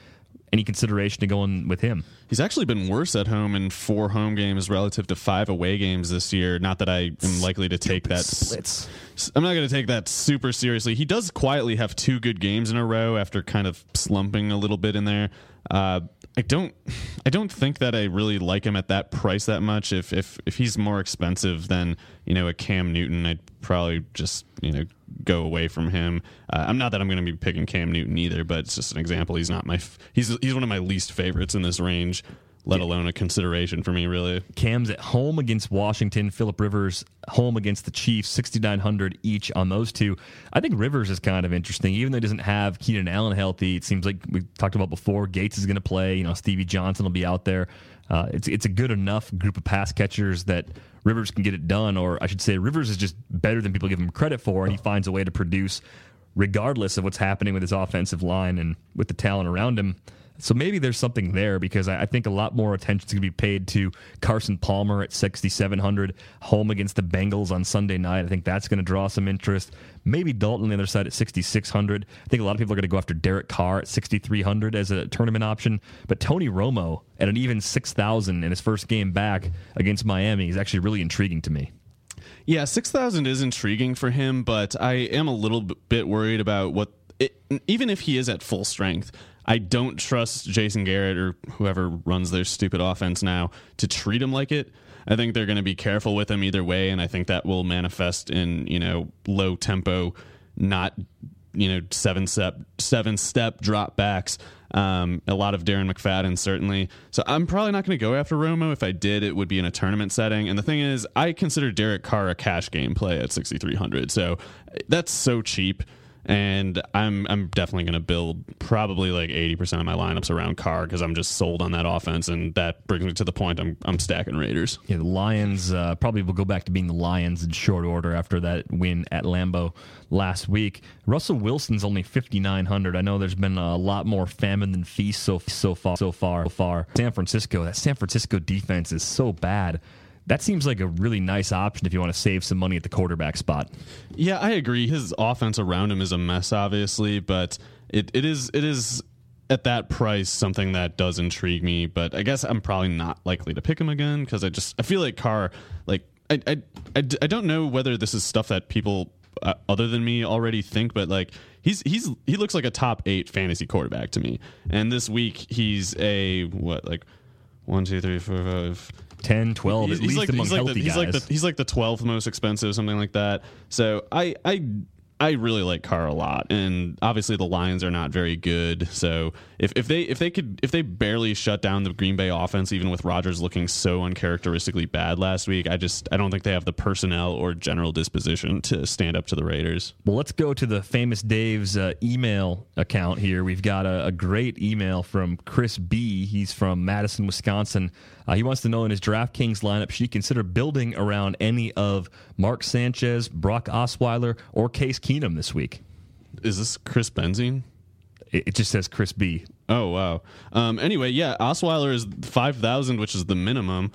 [SPEAKER 3] Any consideration to going with him?
[SPEAKER 4] He's actually been worse at home in four home games relative to five away games this year. Not that I am likely to take that.
[SPEAKER 3] Splits.
[SPEAKER 4] I'm not going to take that super seriously. He does quietly have two good games in a row after kind of slumping a little bit in there. Uh, I don't, I don't think that I really like him at that price that much. If if if he's more expensive than you know a Cam Newton, I'd probably just you know go away from him. Uh, I'm not that I'm going to be picking Cam Newton either, but it's just an example. He's not my, f- he's he's one of my least favorites in this range. Let alone a consideration for me, really.
[SPEAKER 3] Cam's at home against Washington. Philip Rivers home against the Chiefs. 6,900 each on those two. I think Rivers is kind of interesting, even though he doesn't have Keenan Allen healthy. It seems like we talked about before. Gates is going to play. You know, Stevie Johnson will be out there. Uh, it's it's a good enough group of pass catchers that Rivers can get it done. Or I should say, Rivers is just better than people give him credit for, and he finds a way to produce regardless of what's happening with his offensive line and with the talent around him. So maybe there's something there because I I think a lot more attention is going to be paid to Carson Palmer at 6,700, home against the Bengals on Sunday night. I think that's going to draw some interest. Maybe Dalton on the other side at 6,600. I think a lot of people are going to go after Derek Carr at 6,300 as a tournament option. But Tony Romo at an even 6,000 in his first game back against Miami is actually really intriguing to me.
[SPEAKER 4] Yeah, six thousand is intriguing for him, but I am a little bit worried about what. It, even if he is at full strength, I don't trust Jason Garrett or whoever runs their stupid offense now to treat him like it. I think they're going to be careful with him either way, and I think that will manifest in you know low tempo, not you know seven step seven step drop backs. Um, a lot of Darren McFadden certainly. So I'm probably not going to go after Romo. If I did, it would be in a tournament setting. And the thing is, I consider Derek Carr a cash game play at 6,300. So that's so cheap. And I'm I'm definitely going to build probably like 80% of my lineups around Carr because I'm just sold on that offense. And that brings me to the point I'm I'm stacking Raiders.
[SPEAKER 3] Yeah, the Lions uh, probably will go back to being the Lions in short order after that win at Lambeau last week. Russell Wilson's only 5900. I know there's been a lot more famine than feast so so far so far so far. San Francisco, that San Francisco defense is so bad. That seems like a really nice option if you want to save some money at the quarterback spot.
[SPEAKER 4] Yeah, I agree. His offense around him is a mess, obviously, but it, it is it is at that price something that does intrigue me. But I guess I'm probably not likely to pick him again because I just I feel like Carr like I I, I, I don't know whether this is stuff that people uh, other than me already think, but like he's he's he looks like a top eight fantasy quarterback to me. And this week he's a what like one two three four five
[SPEAKER 3] 10, 12,
[SPEAKER 4] he's,
[SPEAKER 3] at
[SPEAKER 4] he's
[SPEAKER 3] least
[SPEAKER 4] like,
[SPEAKER 3] among
[SPEAKER 4] he's like
[SPEAKER 3] healthy
[SPEAKER 4] the, he's
[SPEAKER 3] guys.
[SPEAKER 4] like the he's like the twelfth most expensive, something like that. So I I I really like Carr a lot, and obviously the Lions are not very good. So if, if they if they could if they barely shut down the Green Bay offense, even with Rodgers looking so uncharacteristically bad last week, I just I don't think they have the personnel or general disposition to stand up to the Raiders.
[SPEAKER 3] Well, let's go to the famous Dave's uh, email account here. We've got a, a great email from Chris B. He's from Madison, Wisconsin. Uh, he wants to know in his DraftKings lineup, should he consider building around any of Mark Sanchez, Brock Osweiler, or Case Keenum this week?
[SPEAKER 4] Is this Chris Benzine?
[SPEAKER 3] It, it just says Chris B.
[SPEAKER 4] Oh wow. Um, anyway, yeah, Osweiler is five thousand, which is the minimum,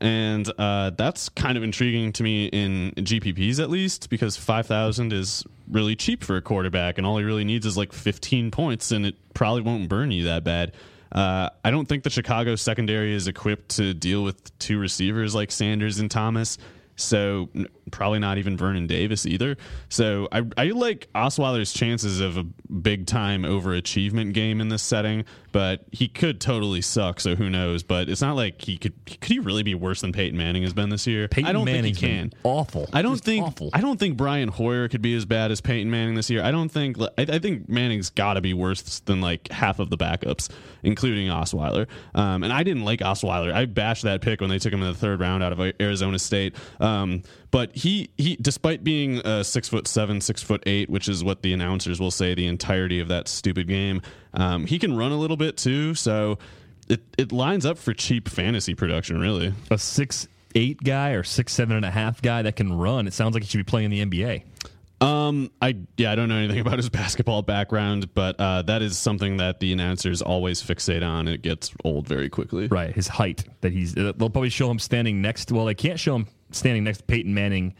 [SPEAKER 4] and uh, that's kind of intriguing to me in GPPs at least because five thousand is really cheap for a quarterback, and all he really needs is like fifteen points, and it probably won't burn you that bad. Uh, I don't think the Chicago secondary is equipped to deal with two receivers like Sanders and Thomas. So probably not even Vernon Davis either. So I, I like Osweiler's chances of a big time overachievement game in this setting, but he could totally suck. So who knows? But it's not like he could. Could he really be worse than Peyton Manning has been this year?
[SPEAKER 3] Peyton
[SPEAKER 4] I don't
[SPEAKER 3] Manning's
[SPEAKER 4] think he can.
[SPEAKER 3] awful.
[SPEAKER 4] I don't
[SPEAKER 3] Just
[SPEAKER 4] think.
[SPEAKER 3] awful.
[SPEAKER 4] I don't think Brian Hoyer could be as bad as Peyton Manning this year. I don't think. I, I think Manning's got to be worse than like half of the backups, including Osweiler. Um, and I didn't like Osweiler. I bashed that pick when they took him in the third round out of Arizona State. Um, but he he, despite being uh, six foot seven, six foot eight, which is what the announcers will say the entirety of that stupid game, um, he can run a little bit too. So. It, it lines up for cheap fantasy production, really.
[SPEAKER 3] A six eight guy or six seven and a half guy that can run. It sounds like he should be playing in the NBA.
[SPEAKER 4] Um, I yeah, I don't know anything about his basketball background, but uh, that is something that the announcers always fixate on. It gets old very quickly.
[SPEAKER 3] Right, his height that he's. They'll probably show him standing next. To well, they can't show him standing next to Peyton Manning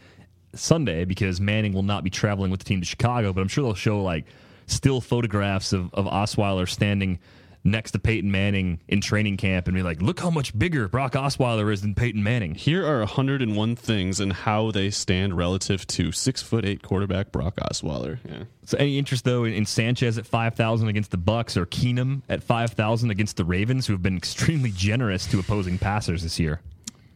[SPEAKER 3] Sunday because Manning will not be traveling with the team to Chicago. But I'm sure they'll show like still photographs of of Osweiler standing next to Peyton Manning in training camp and be like, look how much bigger Brock Osweiler is than Peyton Manning.
[SPEAKER 4] Here are 101 things and how they stand relative to six foot eight quarterback Brock Osweiler. Yeah.
[SPEAKER 3] So, any interest though in, in Sanchez at five thousand against the Bucs or Keenum at five thousand against the Ravens, who have been extremely generous to opposing passers this year?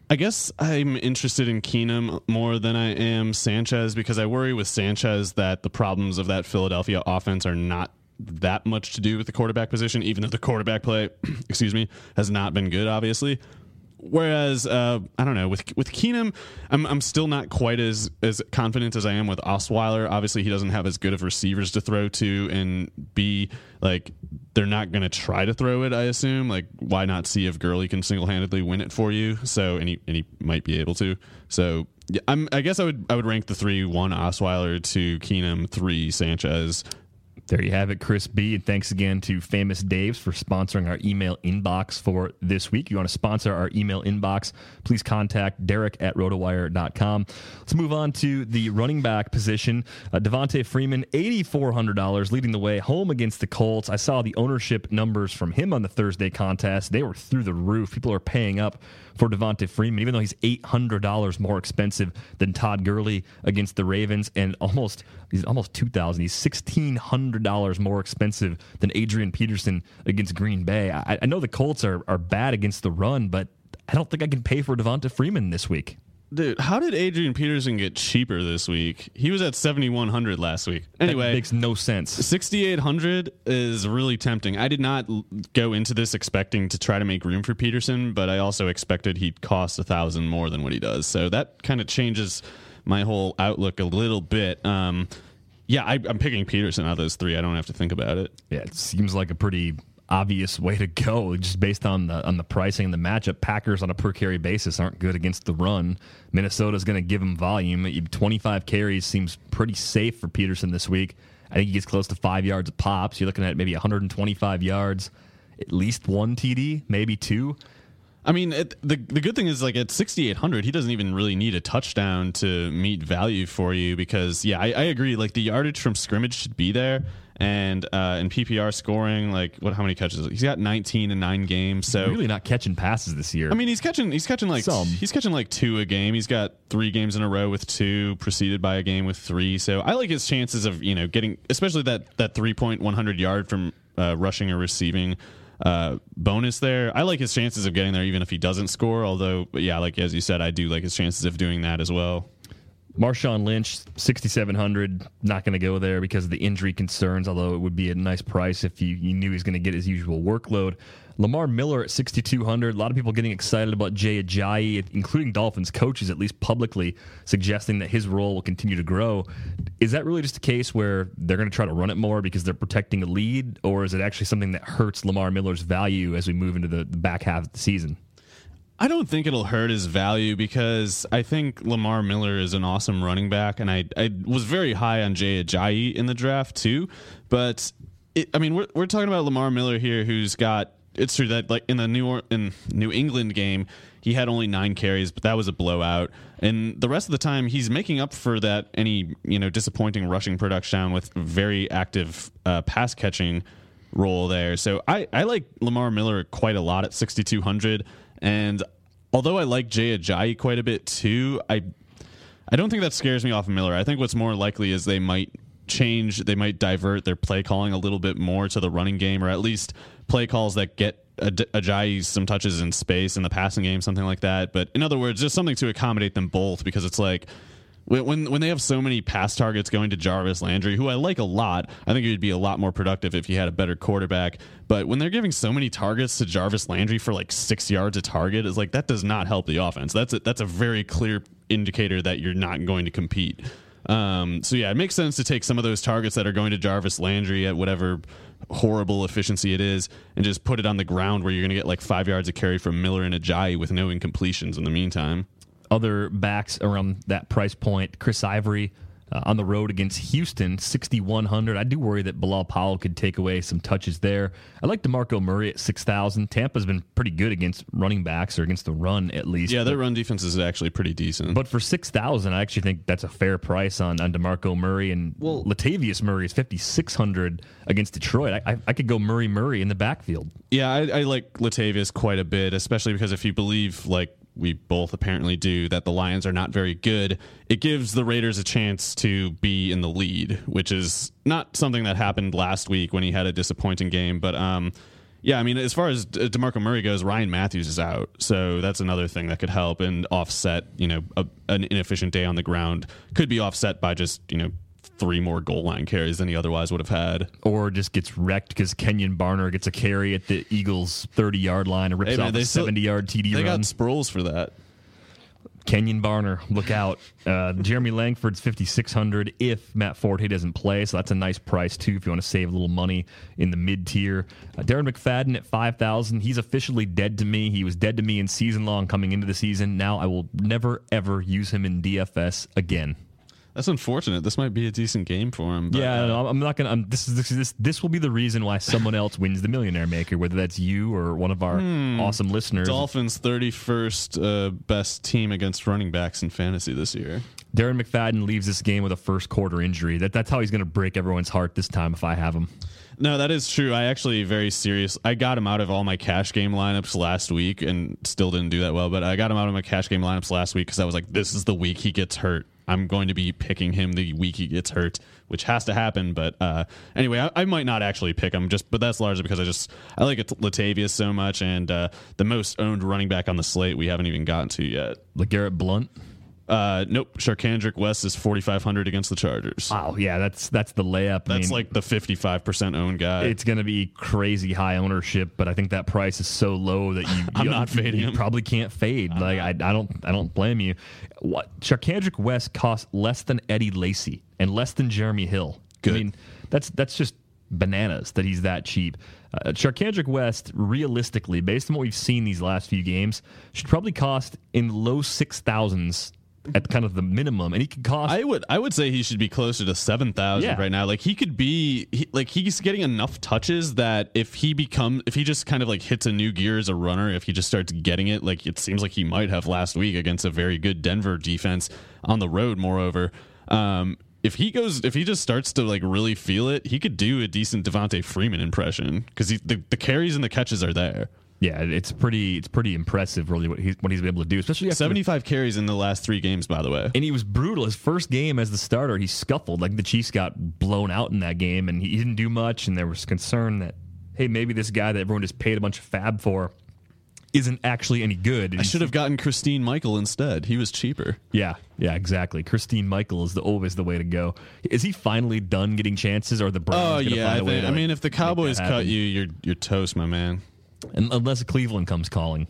[SPEAKER 4] I guess I'm interested in Keenum more than I am Sanchez because I worry with Sanchez that the problems of that Philadelphia offense are not that much to do with the quarterback position, even though the quarterback play, excuse me, has not been good, obviously. Whereas uh, I don't know with with Keenum, I'm I'm still not quite as as confident as I am with Osweiler. Obviously, he doesn't have as good of receivers to throw to, and B like they're not going to try to throw it. I assume like why not see if Gurley can single handedly win it for you? So and he and he might be able to. So yeah, I'm I guess I would I would rank the three one Osweiler, two Keenum, three Sanchez,
[SPEAKER 3] There you have it, Chris B. And thanks again to Famous Daves for sponsoring our email inbox for this week. You want to sponsor our email inbox, please contact Derek at rotowire.com. Let's move on to the running back position. Uh, Devonta Freeman, $8,400, leading the way home against the Colts. I saw the ownership numbers from him on the Thursday contest. They were through the roof. People are paying up for Devonta Freeman, even though he's $800 more expensive than Todd Gurley against the Ravens and almost he's almost 2000 He's $1,600 more expensive than Adrian Peterson against Green Bay. I, I know the Colts are, are bad against the run, but I don't think I can pay for Devonta Freeman this week.
[SPEAKER 4] Dude, how did Adrian Peterson get cheaper this week? He was at 7100 last week.
[SPEAKER 3] That
[SPEAKER 4] Anyway,
[SPEAKER 3] makes no sense.
[SPEAKER 4] 6800 is really tempting. I did not go into this expecting to try to make room for Peterson, but I also expected he'd cost a thousand more than what he does. So that kind of changes my whole outlook a little bit. Um, yeah, I, I'm picking Peterson out of those three. I don't have to think about it.
[SPEAKER 3] Yeah, it seems like a pretty obvious way to go just based on the on the pricing and the matchup. Packers on a per carry basis aren't good against the run. Minnesota's going to give him volume. 25 carries seems pretty safe for Peterson this week. I think he gets close to 5 yards of pops. You're looking at maybe 125 yards, at least one TD, maybe two.
[SPEAKER 4] I mean, it, the the good thing is like at 6800, he doesn't even really need a touchdown to meet value for you because yeah, I, I agree. Like the yardage from scrimmage should be there, and uh, in PPR scoring, like what how many catches? He's got 19 in nine games. So
[SPEAKER 3] Really not catching passes this year.
[SPEAKER 4] I mean, he's catching he's catching like
[SPEAKER 3] Some.
[SPEAKER 4] he's catching like two a game. He's got three games in a row with two, preceded by a game with three. So I like his chances of you know getting especially that that three point one hundred yard from uh, rushing or receiving. uh, bonus there. I like his chances of getting there even if he doesn't score. Although, yeah, like as you said, I do like his chances of doing that as well.
[SPEAKER 3] Marshawn Lynch, 6,700. Not going to go there because of the injury concerns, although it would be a nice price if you, you knew he's going to get his usual workload. Lamar Miller at 6,200. A lot of people getting excited about Jay Ajayi, including Dolphins coaches, at least publicly, suggesting that his role will continue to grow. Is that really just a case where they're going to try to run it more because they're protecting a lead, or is it actually something that hurts Lamar Miller's value as we move into the, the back half of the season?
[SPEAKER 4] I don't think it'll hurt his value because I think Lamar Miller is an awesome running back, and I I was very high on Jay Ajayi in the draft too. But it, I mean, we're we're talking about Lamar Miller here, who's got it's true that like in the New or- in New England game, he had only nine carries, but that was a blowout. And the rest of the time, he's making up for that any you know disappointing rushing production with very active uh, pass catching role there. So I I like Lamar Miller quite a lot at 6200 and although I like Jay Ajayi quite a bit too, I I don't think that scares me off of Miller. I think what's more likely is they might change, they might divert their play calling a little bit more to the running game, or at least play calls that get Ajayi some touches in space in the passing game, something like that. But in other words, just something to accommodate them both because it's like when when they have so many pass targets going to Jarvis Landry, who I like a lot, I think he would be a lot more productive if he had a better quarterback. But when they're giving so many targets to Jarvis Landry for like six yards a target, is like that does not help the offense. That's a, that's a very clear indicator that you're not going to compete. Um, so yeah, it makes sense to take some of those targets that are going to Jarvis Landry at whatever horrible efficiency it is, and just put it on the ground where you're going to get like five yards of carry from Miller and Ajayi with no incompletions in the meantime
[SPEAKER 3] other backs around that price point. Chris Ivory uh, on the road against Houston, 6,100. I do worry that Bilal Powell could take away some touches there. I like DeMarco Murray at 6,000. Tampa's been pretty good against running backs or against the run at least.
[SPEAKER 4] Yeah, their but, run defense is actually pretty decent.
[SPEAKER 3] But for 6,000, I actually think that's a fair price on, on DeMarco Murray. And well, Latavius Murray is 5,600 against Detroit. I, I, I, could go Murray Murray in the backfield.
[SPEAKER 4] Yeah, I, I like Latavius quite a bit, especially because if you believe like we both apparently do that the Lions are not very good, it gives the Raiders a chance to be in the lead, which is not something that happened last week when he had a disappointing game. But um, yeah, I mean, as far as Demarco Murray goes, Ryan Mathews is out, so that's another thing that could help and offset. You know, a, an inefficient day on the ground could be offset by just you know three more goal line carries than he otherwise would have had.
[SPEAKER 3] Or just gets wrecked because Kenjon Barner gets a carry at the Eagles' 30 yard line and rips hey, man, off a 70 yard TD
[SPEAKER 4] they
[SPEAKER 3] run.
[SPEAKER 4] got Sproles for that.
[SPEAKER 3] Kenjon Barner, look out. Uh, Jeremy Langford's 5,600 if Matt Forte doesn't play. So that's a nice price, too, if you want to save a little money in the mid tier. Uh, Darren McFadden at 5,000. He's officially dead to me. He was dead to me in season long coming into the season. Now I will never, ever use him in DFS again.
[SPEAKER 4] That's unfortunate. This might be a decent game for him.
[SPEAKER 3] But, yeah, uh, no, I'm not gonna. I'm, this is this, this this will be the reason why someone else wins the Millionaire Maker, whether that's you or one of our hmm, awesome listeners.
[SPEAKER 4] Dolphins 31st uh, best team against running backs in fantasy this year.
[SPEAKER 3] Darren McFadden leaves this game with a first quarter injury. That that's how he's going to break everyone's heart this time if I have him.
[SPEAKER 4] No, that is true. I actually very serious. I got him out of all my cash game lineups last week and still didn't do that well. But I got him out of my cash game lineups last week because I was like, this is the week he gets hurt. I'm going to be picking him the week he gets hurt, which has to happen. But uh, anyway, I, I, might not actually pick him, just but that's largely because I just I like Latavius so much, and uh, the most owned running back on the slate we haven't even gotten to yet.
[SPEAKER 3] LeGarrette Blunt.
[SPEAKER 4] Uh, nope. Charcandrick West is forty five hundred against the Chargers.
[SPEAKER 3] Wow, yeah, that's that's the layup.
[SPEAKER 4] That's I mean, like the fifty five percent owned guy.
[SPEAKER 3] It's going to be crazy high ownership, but I think that price is so low that you,
[SPEAKER 4] I'm you, not fading
[SPEAKER 3] you
[SPEAKER 4] him.
[SPEAKER 3] Probably can't fade. I'm like I, I don't I don't blame you. What Charcandrick West costs less than Eddie Lacy and less than Jeremy Hill.
[SPEAKER 4] Good.
[SPEAKER 3] I mean, that's that's just bananas that he's that cheap. Uh, West, realistically, based on what we've seen these last few games, should probably cost in low six thousands at kind of the minimum, and he could cost.
[SPEAKER 4] I would I would say he should be closer to seven thousand yeah. right now. Like he could be he, like he's getting enough touches that if he become if he just kind of like hits a new gear as a runner, if he just starts getting it, like it seems like he might have last week against a very good Denver defense on the road. Moreover, um, if he goes if he just starts to like really feel it, he could do a decent Devonta Freeman impression because the the carries and the catches are there.
[SPEAKER 3] Yeah, it's pretty it's pretty impressive really what he's what he's been able to do, especially after,
[SPEAKER 4] 75 carries in the last 3 games by the way.
[SPEAKER 3] And he was brutal. His first game as the starter, he scuffled like the Chiefs got blown out in that game and he didn't do much and there was concern that hey, maybe this guy that everyone just paid a bunch of FAAB for isn't actually any good.
[SPEAKER 4] I should have gotten Christine Michael instead. He was cheaper.
[SPEAKER 3] Yeah, yeah, exactly. Christine Michael is the, always the way to go. Is he finally done getting chances, or the Browns?
[SPEAKER 4] Oh yeah, I,
[SPEAKER 3] a way
[SPEAKER 4] think,
[SPEAKER 3] to,
[SPEAKER 4] I mean, if the Cowboys cut you, you're you're toast, my man.
[SPEAKER 3] Un- unless Cleveland comes calling,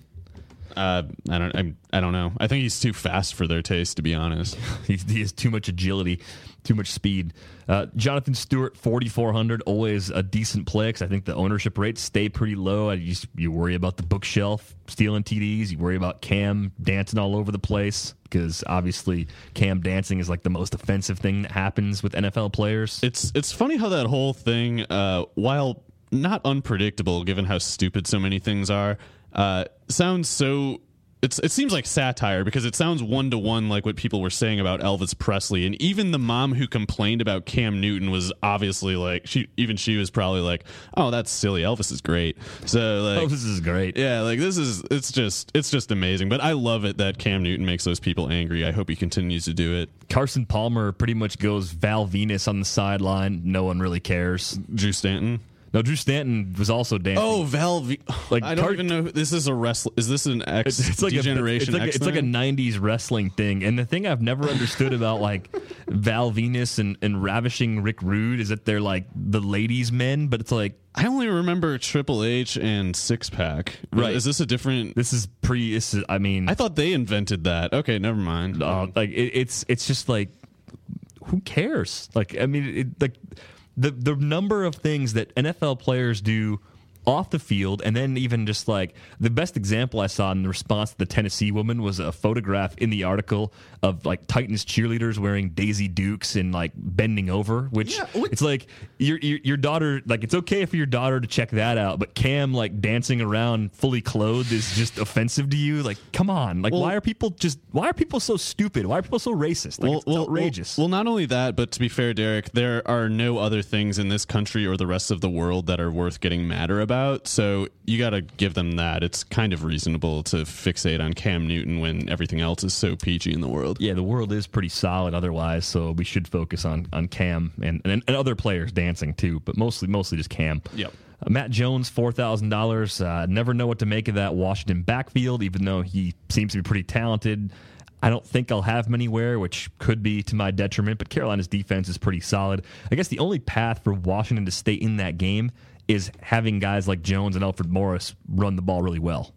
[SPEAKER 4] Uh, I don't. I, I don't know. I think he's too fast for their taste, to be honest.
[SPEAKER 3] He's, he has too much agility, too much speed. Uh, Jonathan Stewart, 4,400, always a decent play because I think the ownership rates stay pretty low. I just, you worry about the bookshelf stealing TDs. You worry about Cam dancing all over the place because obviously Cam dancing is like the most offensive thing that happens with NFL players.
[SPEAKER 4] It's it's funny how that whole thing, uh, while not unpredictable, given how stupid so many things are, uh, sounds so. It's, it seems like satire because it sounds one to one like what people were saying about Elvis Presley, and even the mom who complained about Cam Newton was obviously like she even she was probably like, "Oh, that's silly. Elvis is great." So like,
[SPEAKER 3] this is great.
[SPEAKER 4] yeah, like this is it's just it's just amazing. But I love it that Cam Newton makes those people angry. I hope he continues to do it.
[SPEAKER 3] Carson Palmer pretty much goes Val Venis on the sideline. No one really cares.
[SPEAKER 4] Drew Stanton.
[SPEAKER 3] No, Drew Stanton was also dancing.
[SPEAKER 4] Oh, Val. V-
[SPEAKER 3] Like,
[SPEAKER 4] I don't
[SPEAKER 3] Car-
[SPEAKER 4] even know. who- This is a wrestler. Is this an X
[SPEAKER 3] It's, it's like
[SPEAKER 4] degeneration?
[SPEAKER 3] A, it's, like, a- it's like a '90s wrestling thing, and the thing I've never understood about like Val Venis and, and ravishing Rick Rude is that they're like the ladies' men, but it's like
[SPEAKER 4] I only remember Triple H and Six Pack.
[SPEAKER 3] Right.
[SPEAKER 4] Is this a different?
[SPEAKER 3] this is pre. This is, I mean,
[SPEAKER 4] I thought they invented that. Okay, never mind.
[SPEAKER 3] uh, like it, it's it's just like who cares? Like I mean, it, like the the number of things that NFL players do off the field, and then even just like the best example I saw in the response to the Tennessee woman was a photograph in the article of like Titans cheerleaders wearing Daisy Dukes and like bending over, which it's like your, your your daughter like it's okay for your daughter to check that out, but Cam like dancing around fully clothed is just offensive to you. Like, come on, like why are people just why are people so stupid? Why are people so racist? Like, it's outrageous.
[SPEAKER 4] Well, not only that, but to be fair, Derek, there are no other things in this country or the rest of the world that are worth getting madder about. So you got to give them that. It's kind of reasonable to fixate on Cam Newton when everything else is so peachy in the world.
[SPEAKER 3] yeah, the world is pretty solid otherwise, so we should focus on on Cam and and, and other players dancing too, but mostly mostly just Cam.
[SPEAKER 4] Yep.
[SPEAKER 3] Uh, Matt Jones, four thousand uh, dollars. Never know what to make of that Washington backfield, even though he seems to be pretty talented. I don't think I'll have him anywhere, which could be to my detriment. But Carolina's defense is pretty solid. I guess the only path for Washington to stay in that game is having guys like Jones and Alfred Morris run the ball really well.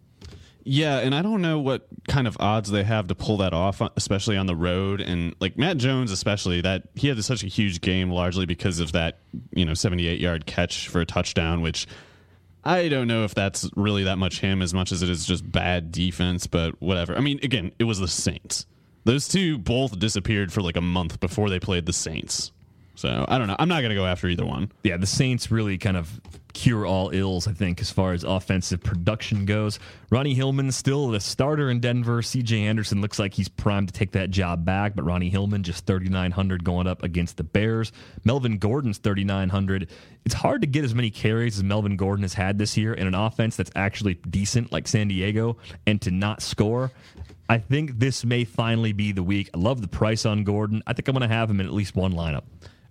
[SPEAKER 4] Yeah, and I don't know what kind of odds they have to pull that off, uh, especially on the road. And like Matt Jones, especially that he had such a huge game largely because of that you know seventy eight yard catch for a touchdown, which I don't know if that's really that much him as much as it is just bad defense. But whatever. I mean, again, it was the Saints. Those two both disappeared for like a month before they played the Saints. So I don't know. I'm not going to go after either one.
[SPEAKER 3] yeah, the Saints really kind of cure all ills, I think, as far as offensive production goes. Ronnie Hillman still the starter in Denver. CJ Anderson looks like he's primed to take that job back, but Ronnie Hillman just 3,900 going up against the Bears. Melvin Gordon's 3,900. It's hard to get as many carries as Melvin Gordon has had this year in an offense that's actually decent like San Diego and to not score. I think this may finally be the week. I love the price on Gordon. I think I'm going to have him in at least one lineup.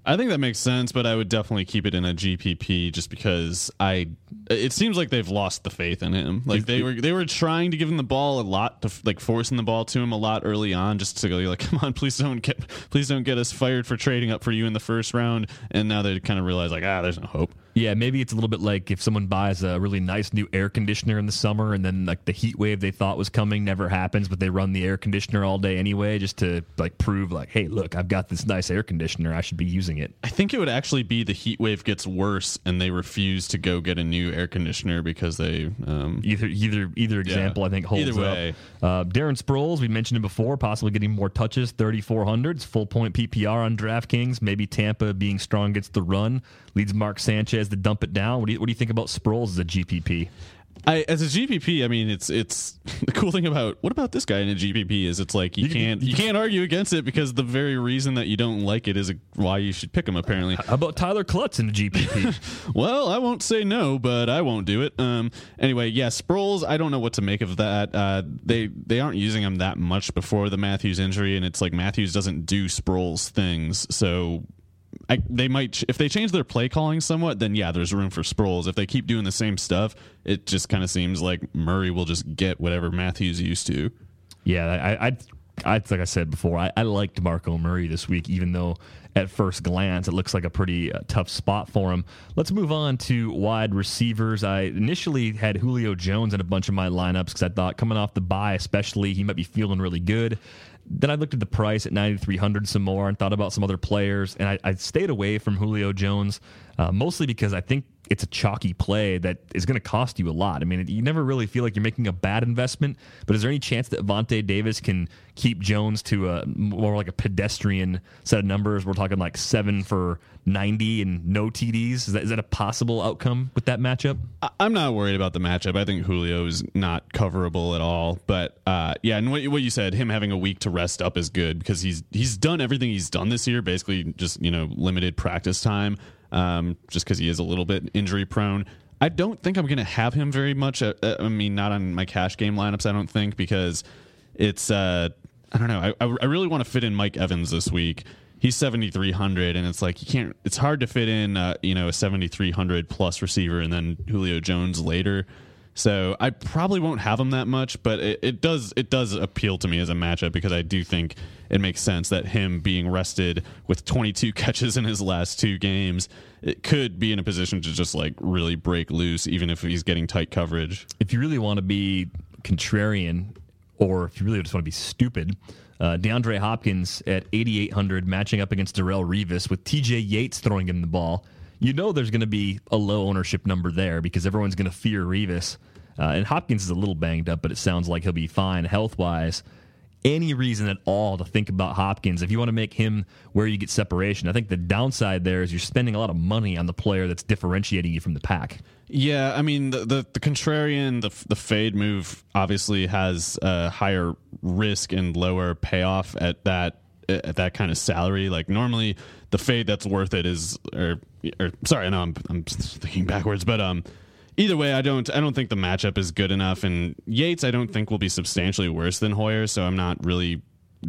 [SPEAKER 4] I think that makes sense, but I would definitely keep it in a GPP just because I. It seems like they've lost the faith in him. Like they were they were trying to give him the ball a lot, to, like forcing the ball to him a lot early on, just to go like, come on, please don't get please don't get us fired for trading up for you in the first round. And now they kind of realize like, ah, there's no hope.
[SPEAKER 3] Yeah, maybe it's a little bit like if someone buys a really nice new air conditioner in the summer and then like the heat wave they thought was coming never happens, but they run the air conditioner all day anyway just to like prove like, hey, look, I've got this nice air conditioner. I should be using it.
[SPEAKER 4] I think it would actually be the heat wave gets worse and they refuse to go get a new air conditioner because they. Um,
[SPEAKER 3] Either either either example I think holds
[SPEAKER 4] Either way.
[SPEAKER 3] up. Uh, Darren Sproles, we mentioned him before, possibly getting more touches, 3,400. It's full point PPR on DraftKings. Maybe Tampa being strong against the run leads Mark Sanchez to dump it down. What do you, what do you think about Sproles as a GPP?
[SPEAKER 4] I as a GPP, I mean, it's it's the cool thing about what about this guy in a GPP is it's like you, can't
[SPEAKER 3] you-
[SPEAKER 4] can't argue against it because the very reason that you don't like it is a, why you should pick him. Apparently,
[SPEAKER 3] How about Tyler Clutts in the GPP?
[SPEAKER 4] well, I won't say no, but I won't do it. Um. Anyway, yeah, Sproles. I don't know what to make of that. Uh, they they aren't using him that much before the Mathews injury, and it's like Mathews doesn't do Sproles things, so I, they might if they change their play calling somewhat, then yeah, there's room for Sproles. If they keep doing the same stuff, it just kind of seems like Murray will just get whatever Mathews used to.
[SPEAKER 3] Yeah, I, I, I like I said before, I, I liked Marco Murray this week, even though at first glance it looks like a pretty uh, tough spot for him. Let's move on to wide receivers. I initially had Julio Jones in a bunch of my lineups because I thought coming off the bye, especially, he might be feeling really good. Then I looked at the price at 9,300 some more and thought about some other players, and I, I stayed away from Julio Jones uh, mostly because I think it's a chalky play that is going to cost you a lot. I mean, you never really feel like you're making a bad investment, but is there any chance that Vontae Davis can keep Jones to a more like a pedestrian set of numbers? We're talking like seven for 90 and no TDs. Is that, is that a possible outcome with that matchup?
[SPEAKER 4] I'm not worried about the matchup. I think Julio is not coverable at all. But uh, yeah, and what, what you said, him having a week to rest up is good because he's he's done everything he's done this year. Basically, just you know limited practice time, um, just because he is a little bit injury prone. I don't think I'm going to have him very much. Uh, uh, I mean, not on my cash game lineups. I don't think because it's. Uh, I don't know. I, I really want to fit in Mike Evans this week. He's 7,300, and it's like you can't. It's hard to fit in, uh, you know, a 7,300 plus receiver and then Julio Jones later. So I probably won't have him that much, but it, it does it does appeal to me as a matchup because I do think it makes sense that him being rested with 22 catches in his last two games, it could be in a position to just like really break loose, even if he's getting tight coverage.
[SPEAKER 3] If you really want to be contrarian, or if you really just want to be stupid, uh, DeAndre Hopkins at 8,800 matching up against Darrelle Revis with TJ Yates throwing him the ball. You know there's going to be a low ownership number there because everyone's going to fear Revis. Uh, and Hopkins is a little banged up, but it sounds like he'll be fine health wise. Any reason at all to think about Hopkins if you want to make him where you get separation? I think the downside there is you're spending a lot of money on the player that's differentiating you from the pack.
[SPEAKER 4] Yeah, I mean the the, the contrarian, the the fade move obviously has a higher risk and lower payoff at that at that kind of salary. Like normally, the fade that's worth it is, or, or sorry, no, I'm I'm thinking backwards, but um, either way, I don't I don't think the matchup is good enough, and Yates I don't think will be substantially worse than Hoyer, so I'm not really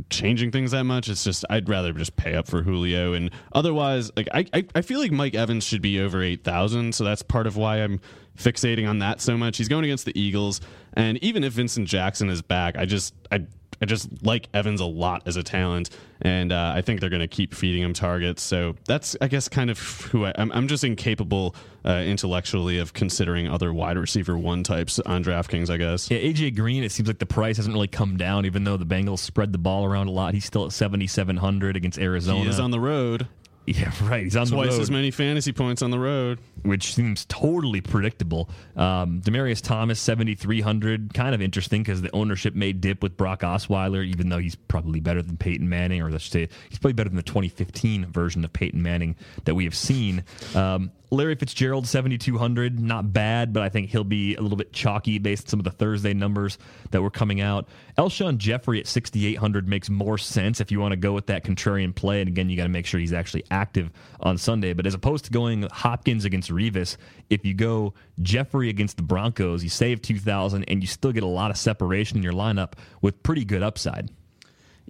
[SPEAKER 4] changing things that much. It's just I'd rather just pay up for Julio, and otherwise, like I I, I feel like Mike Evans should be over eight thousand, so that's part of why I'm fixating on that so much. He's going against the Eagles, and even if Vincent Jackson is back, I just I I just like Evans a lot as a talent, and uh, I think they're going to keep feeding him targets. So that's, I guess, kind of who I, am I'm just incapable uh, intellectually of considering other wide receiver one types on DraftKings. I guess.
[SPEAKER 3] Yeah, AJ Green. It seems like the price hasn't really come down, even though the Bengals spread the ball around a lot. He's still at 7,700 against Arizona.
[SPEAKER 4] He is on the road.
[SPEAKER 3] Yeah, right. He's on
[SPEAKER 4] twice
[SPEAKER 3] the road.
[SPEAKER 4] as many fantasy points on the road,
[SPEAKER 3] which seems totally predictable. Um, Demaryius Thomas, seventy three hundred, kind of interesting because the ownership may dip with Brock Osweiler, even though he's probably better than Peyton Manning, or let's say he's probably better than the twenty fifteen version of Peyton Manning that we have seen. Um, Larry Fitzgerald, 7,200. Not bad, but I think he'll be a little bit chalky based on some of the Thursday numbers that were coming out. Alshon Jeffery at 6,800 makes more sense if you want to go with that contrarian play. And again, you got to make sure he's actually active on Sunday. But as opposed to going Hopkins against Revis, if you go Jeffery against the Broncos, you save 2,000 and you still get a lot of separation in your lineup with pretty good upside.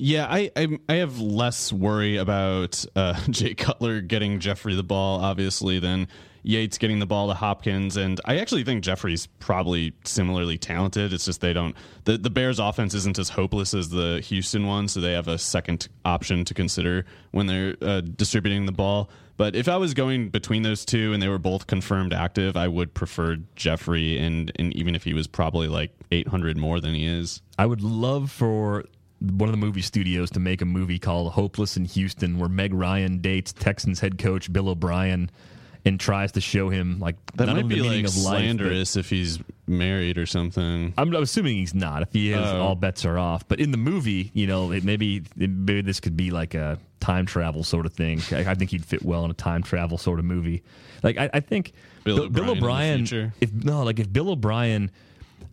[SPEAKER 4] Yeah, I, I, I have less worry about uh, Jay Cutler getting Jeffery the ball, obviously, than Yates getting the ball to Hopkins. And I actually think Jeffery's probably similarly talented. It's just they don't the the Bears' offense isn't as hopeless as the Houston one, so they have a second option to consider when they're uh, distributing the ball. But if I was going between those two and they were both confirmed active, I would prefer Jeffery. And, and even if he was probably like 800 more than he is,
[SPEAKER 3] I would love for one of the movie studios to make a movie called Hopeless in Houston, where Meg Ryan dates Texans head coach Bill O'Brien and tries to show him like
[SPEAKER 4] that
[SPEAKER 3] not
[SPEAKER 4] might be like
[SPEAKER 3] of life.
[SPEAKER 4] slanderous if he's married or something.
[SPEAKER 3] I'm, I'm assuming he's not. If he is,
[SPEAKER 4] Oh.
[SPEAKER 3] all bets are off. But in the movie, you know, it maybe it, maybe this could be like a time travel sort of thing. I, I think he'd fit well in a time travel sort of movie. Like I, I think
[SPEAKER 4] Bill
[SPEAKER 3] Bill,
[SPEAKER 4] O'Brien in
[SPEAKER 3] O'Brien. If no, like if Bill O'Brien.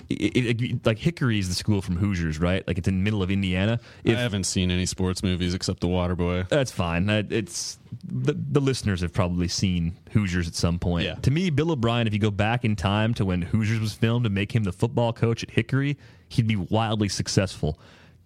[SPEAKER 3] It, it- like Hickory is the school from Hoosiers, right? Like it's in the middle of Indiana. If
[SPEAKER 4] I haven't seen any sports movies except The Waterboy.
[SPEAKER 3] That's fine. It's the, the listeners have probably seen Hoosiers at some point.
[SPEAKER 4] Yeah.
[SPEAKER 3] To me, Bill O'Brien, if you go back in time to when Hoosiers was filmed and make him the football coach at Hickory, he'd be wildly successful.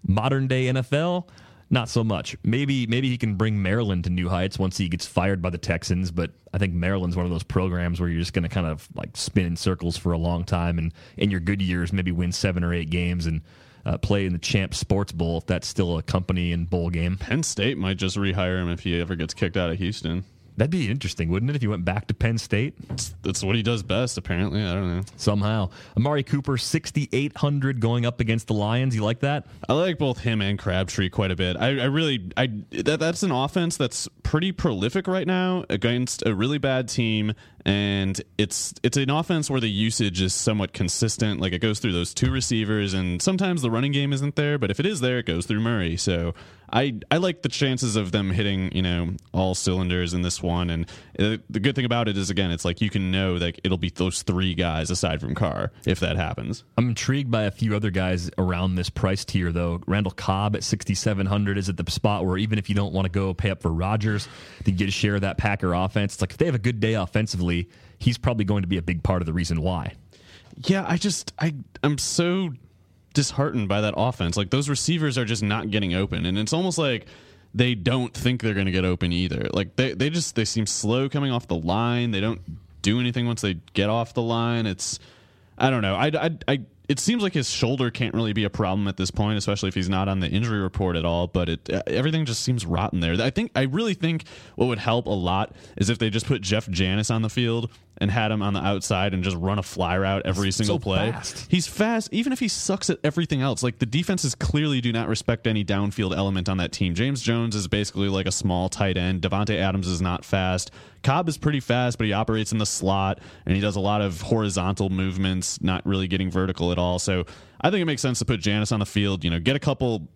[SPEAKER 3] Modern day NFL, not so much. Maybe maybe he can bring Maryland to new heights once he gets fired by the Texans, but I think Maryland's one of those programs where you're just going to kind of like spin in circles for a long time, and in your good years maybe win seven or eight games and uh, play in the Champ Sports Bowl if that's still a company and bowl game.
[SPEAKER 4] Penn State might just rehire him if he ever gets kicked out of Houston.
[SPEAKER 3] That'd be interesting, wouldn't it, if he went back to Penn State?
[SPEAKER 4] That's what he does best, apparently. I don't know.
[SPEAKER 3] Somehow. Amari Cooper, 6,800 going up against the Lions. You like that?
[SPEAKER 4] I like both him and Crabtree quite a bit. I, I really, I that, that's an offense that's pretty prolific right now against a really bad team and it's it's an offense where the usage is somewhat consistent. Like it goes through those two receivers, and sometimes the running game isn't there, but if it is there, it goes through Murray. So I I like the chances of them hitting you know all cylinders in this one. And uh, the good thing about it is again, it's like you can know that it'll be those three guys aside from Carr if that happens.
[SPEAKER 3] I'm intrigued by a few other guys around this price tier though. Randall Cobb at 6,700 is at the spot where even if you don't want to go pay up for Rodgers, to get a share of that Packer offense. It's like if they have a good day offensively, he's probably going to be a big part of the reason why.
[SPEAKER 4] Yeah, I just I I'm so disheartened by that offense. Like those receivers are just not getting open, and it's almost like they don't think they're going to get open either. Like they they just they seem slow coming off the line. They don't do anything once they get off the line. It's I don't know. I I, I it seems like his shoulder can't really be a problem at this point, especially if he's not on the injury report at all. But it uh, everything just seems rotten there. I think I really think what would help a lot is if they just put Jeff Janis on the field and had him on the outside and just run a fly route every
[SPEAKER 3] He's
[SPEAKER 4] single
[SPEAKER 3] so
[SPEAKER 4] play.
[SPEAKER 3] fast.
[SPEAKER 4] He's fast, even if he sucks at everything else. Like the defenses clearly do not respect any downfield element on that team. James Jones is basically like a small tight end. Davante Adams is not fast. Cobb is pretty fast, but he operates in the slot and he does a lot of horizontal movements, not really getting vertical at all. So I think it makes sense to put Janis on the field. You know, get a couple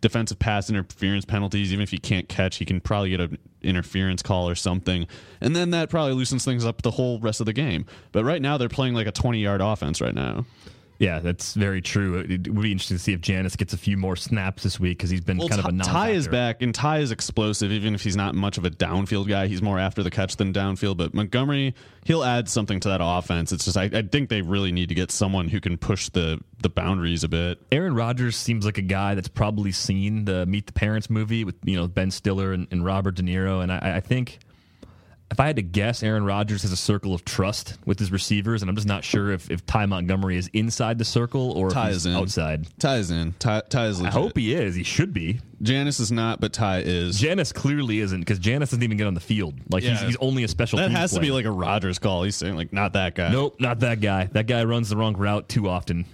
[SPEAKER 4] defensive pass interference penalties. Even if he can't catch, he can probably get an interference call or something. And then that probably loosens things up the whole rest of the game. But right now, they're playing like a 20 yard offense right now.
[SPEAKER 3] Yeah, that's very true. It would be interesting to see if Janis gets a few more snaps this week because he's been
[SPEAKER 4] Well,
[SPEAKER 3] kind of a non
[SPEAKER 4] Ty is back, and Ty is explosive. Even if he's not much of a downfield guy, he's more after the catch than downfield. But Montgomery, he'll add something to that offense. It's just I, I think they really need to get someone who can push the the boundaries a bit.
[SPEAKER 3] Aaron Rodgers seems like a guy that's probably seen the Meet the Parents movie with you know Ben Stiller and, and Robert De Niro, and I, I think if I had to guess, Aaron Rodgers has a circle of trust with his receivers, and I'm just not sure if, if Ty Montgomery is inside the circle or
[SPEAKER 4] Ty is in.
[SPEAKER 3] outside.
[SPEAKER 4] Ty is in. Ty, Ty is
[SPEAKER 3] I hope he is. He should be.
[SPEAKER 4] Janis is not, but Ty is.
[SPEAKER 3] Janis clearly isn't because Janis doesn't even get on the field. Like he's,
[SPEAKER 4] Yeah.
[SPEAKER 3] he's only a special.
[SPEAKER 4] that has to be like a Rodgers call. He's saying like not that guy.
[SPEAKER 3] Nope, not that guy. That guy runs the wrong route too often.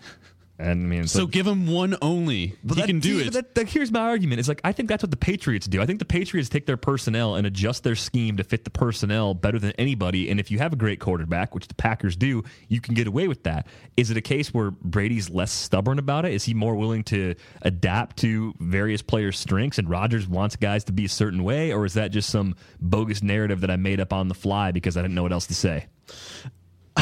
[SPEAKER 3] And I mean,
[SPEAKER 4] So give him one only.
[SPEAKER 3] But
[SPEAKER 4] he
[SPEAKER 3] that-
[SPEAKER 4] can do
[SPEAKER 3] see,
[SPEAKER 4] it.
[SPEAKER 3] That, that- here's my argument: is like I think that's what the Patriots do. I think the Patriots take their personnel and adjust their scheme to fit the personnel better than anybody. And if you have a great quarterback, which the Packers do, you can get away with that. Is it a case where Brady's less stubborn about it? Is he more willing to adapt to various players' strengths, and Rodgers wants guys to be a certain way, or is that just some bogus narrative that I made up on the fly because I didn't know what else to say?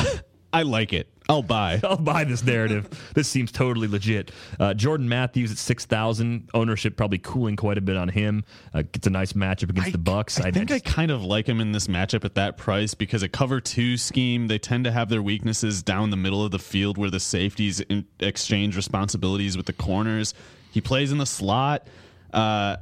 [SPEAKER 4] I like it. I'll buy.
[SPEAKER 3] I'll buy this narrative. this seems totally legit. Uh, Jordan Matthews at six thousand ownership, probably cooling quite a bit on him. Uh, gets a nice matchup against the Bucs.
[SPEAKER 4] I think I
[SPEAKER 3] just-
[SPEAKER 4] kind of like him in this matchup at that price because a cover two scheme, they tend to have their weaknesses down the middle of the field where the safeties in- exchange responsibilities with the corners. He plays in the slot. Uh,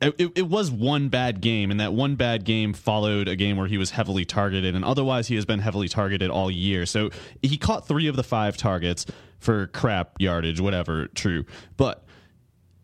[SPEAKER 4] it, it was one bad game, and that one bad game followed a game where he was heavily targeted, and otherwise he has been heavily targeted all year. So he caught three of the five targets for crap yardage, whatever, true. But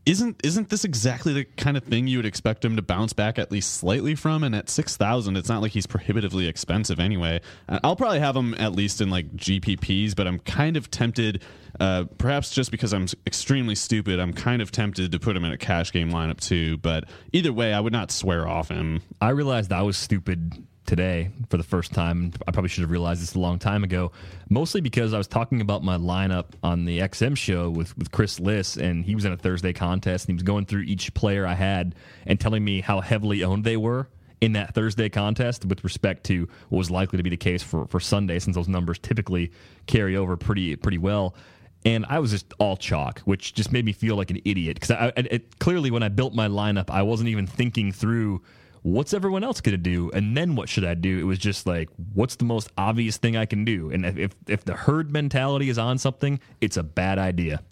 [SPEAKER 4] isn't isn't this exactly the kind of thing you would expect him to bounce back at least slightly from? And at six thousand, it's not like he's prohibitively expensive anyway. Uh, I'll probably have him at least in like GPPs, but I'm kind of tempted, uh, perhaps just because I'm extremely stupid, I'm kind of tempted to put him in a cash game lineup too. But either way, I would not swear off him.
[SPEAKER 3] I realized I was stupid today for the first time. I probably should have realized this a long time ago, mostly because I was talking about my lineup on the XM show with, with Chris Liss, and he was in a Thursday contest, and he was going through each player I had and telling me how heavily owned they were in that Thursday contest with respect to what was likely to be the case for, for Sunday, since those numbers typically carry over pretty pretty well. And I was just all chalk, which just made me feel like an idiot. Because clearly when I built my lineup, I wasn't even thinking through what's everyone else going to do and then what should i do? It was just like what's the most obvious thing i can do? And if if the herd mentality is on something it's a bad idea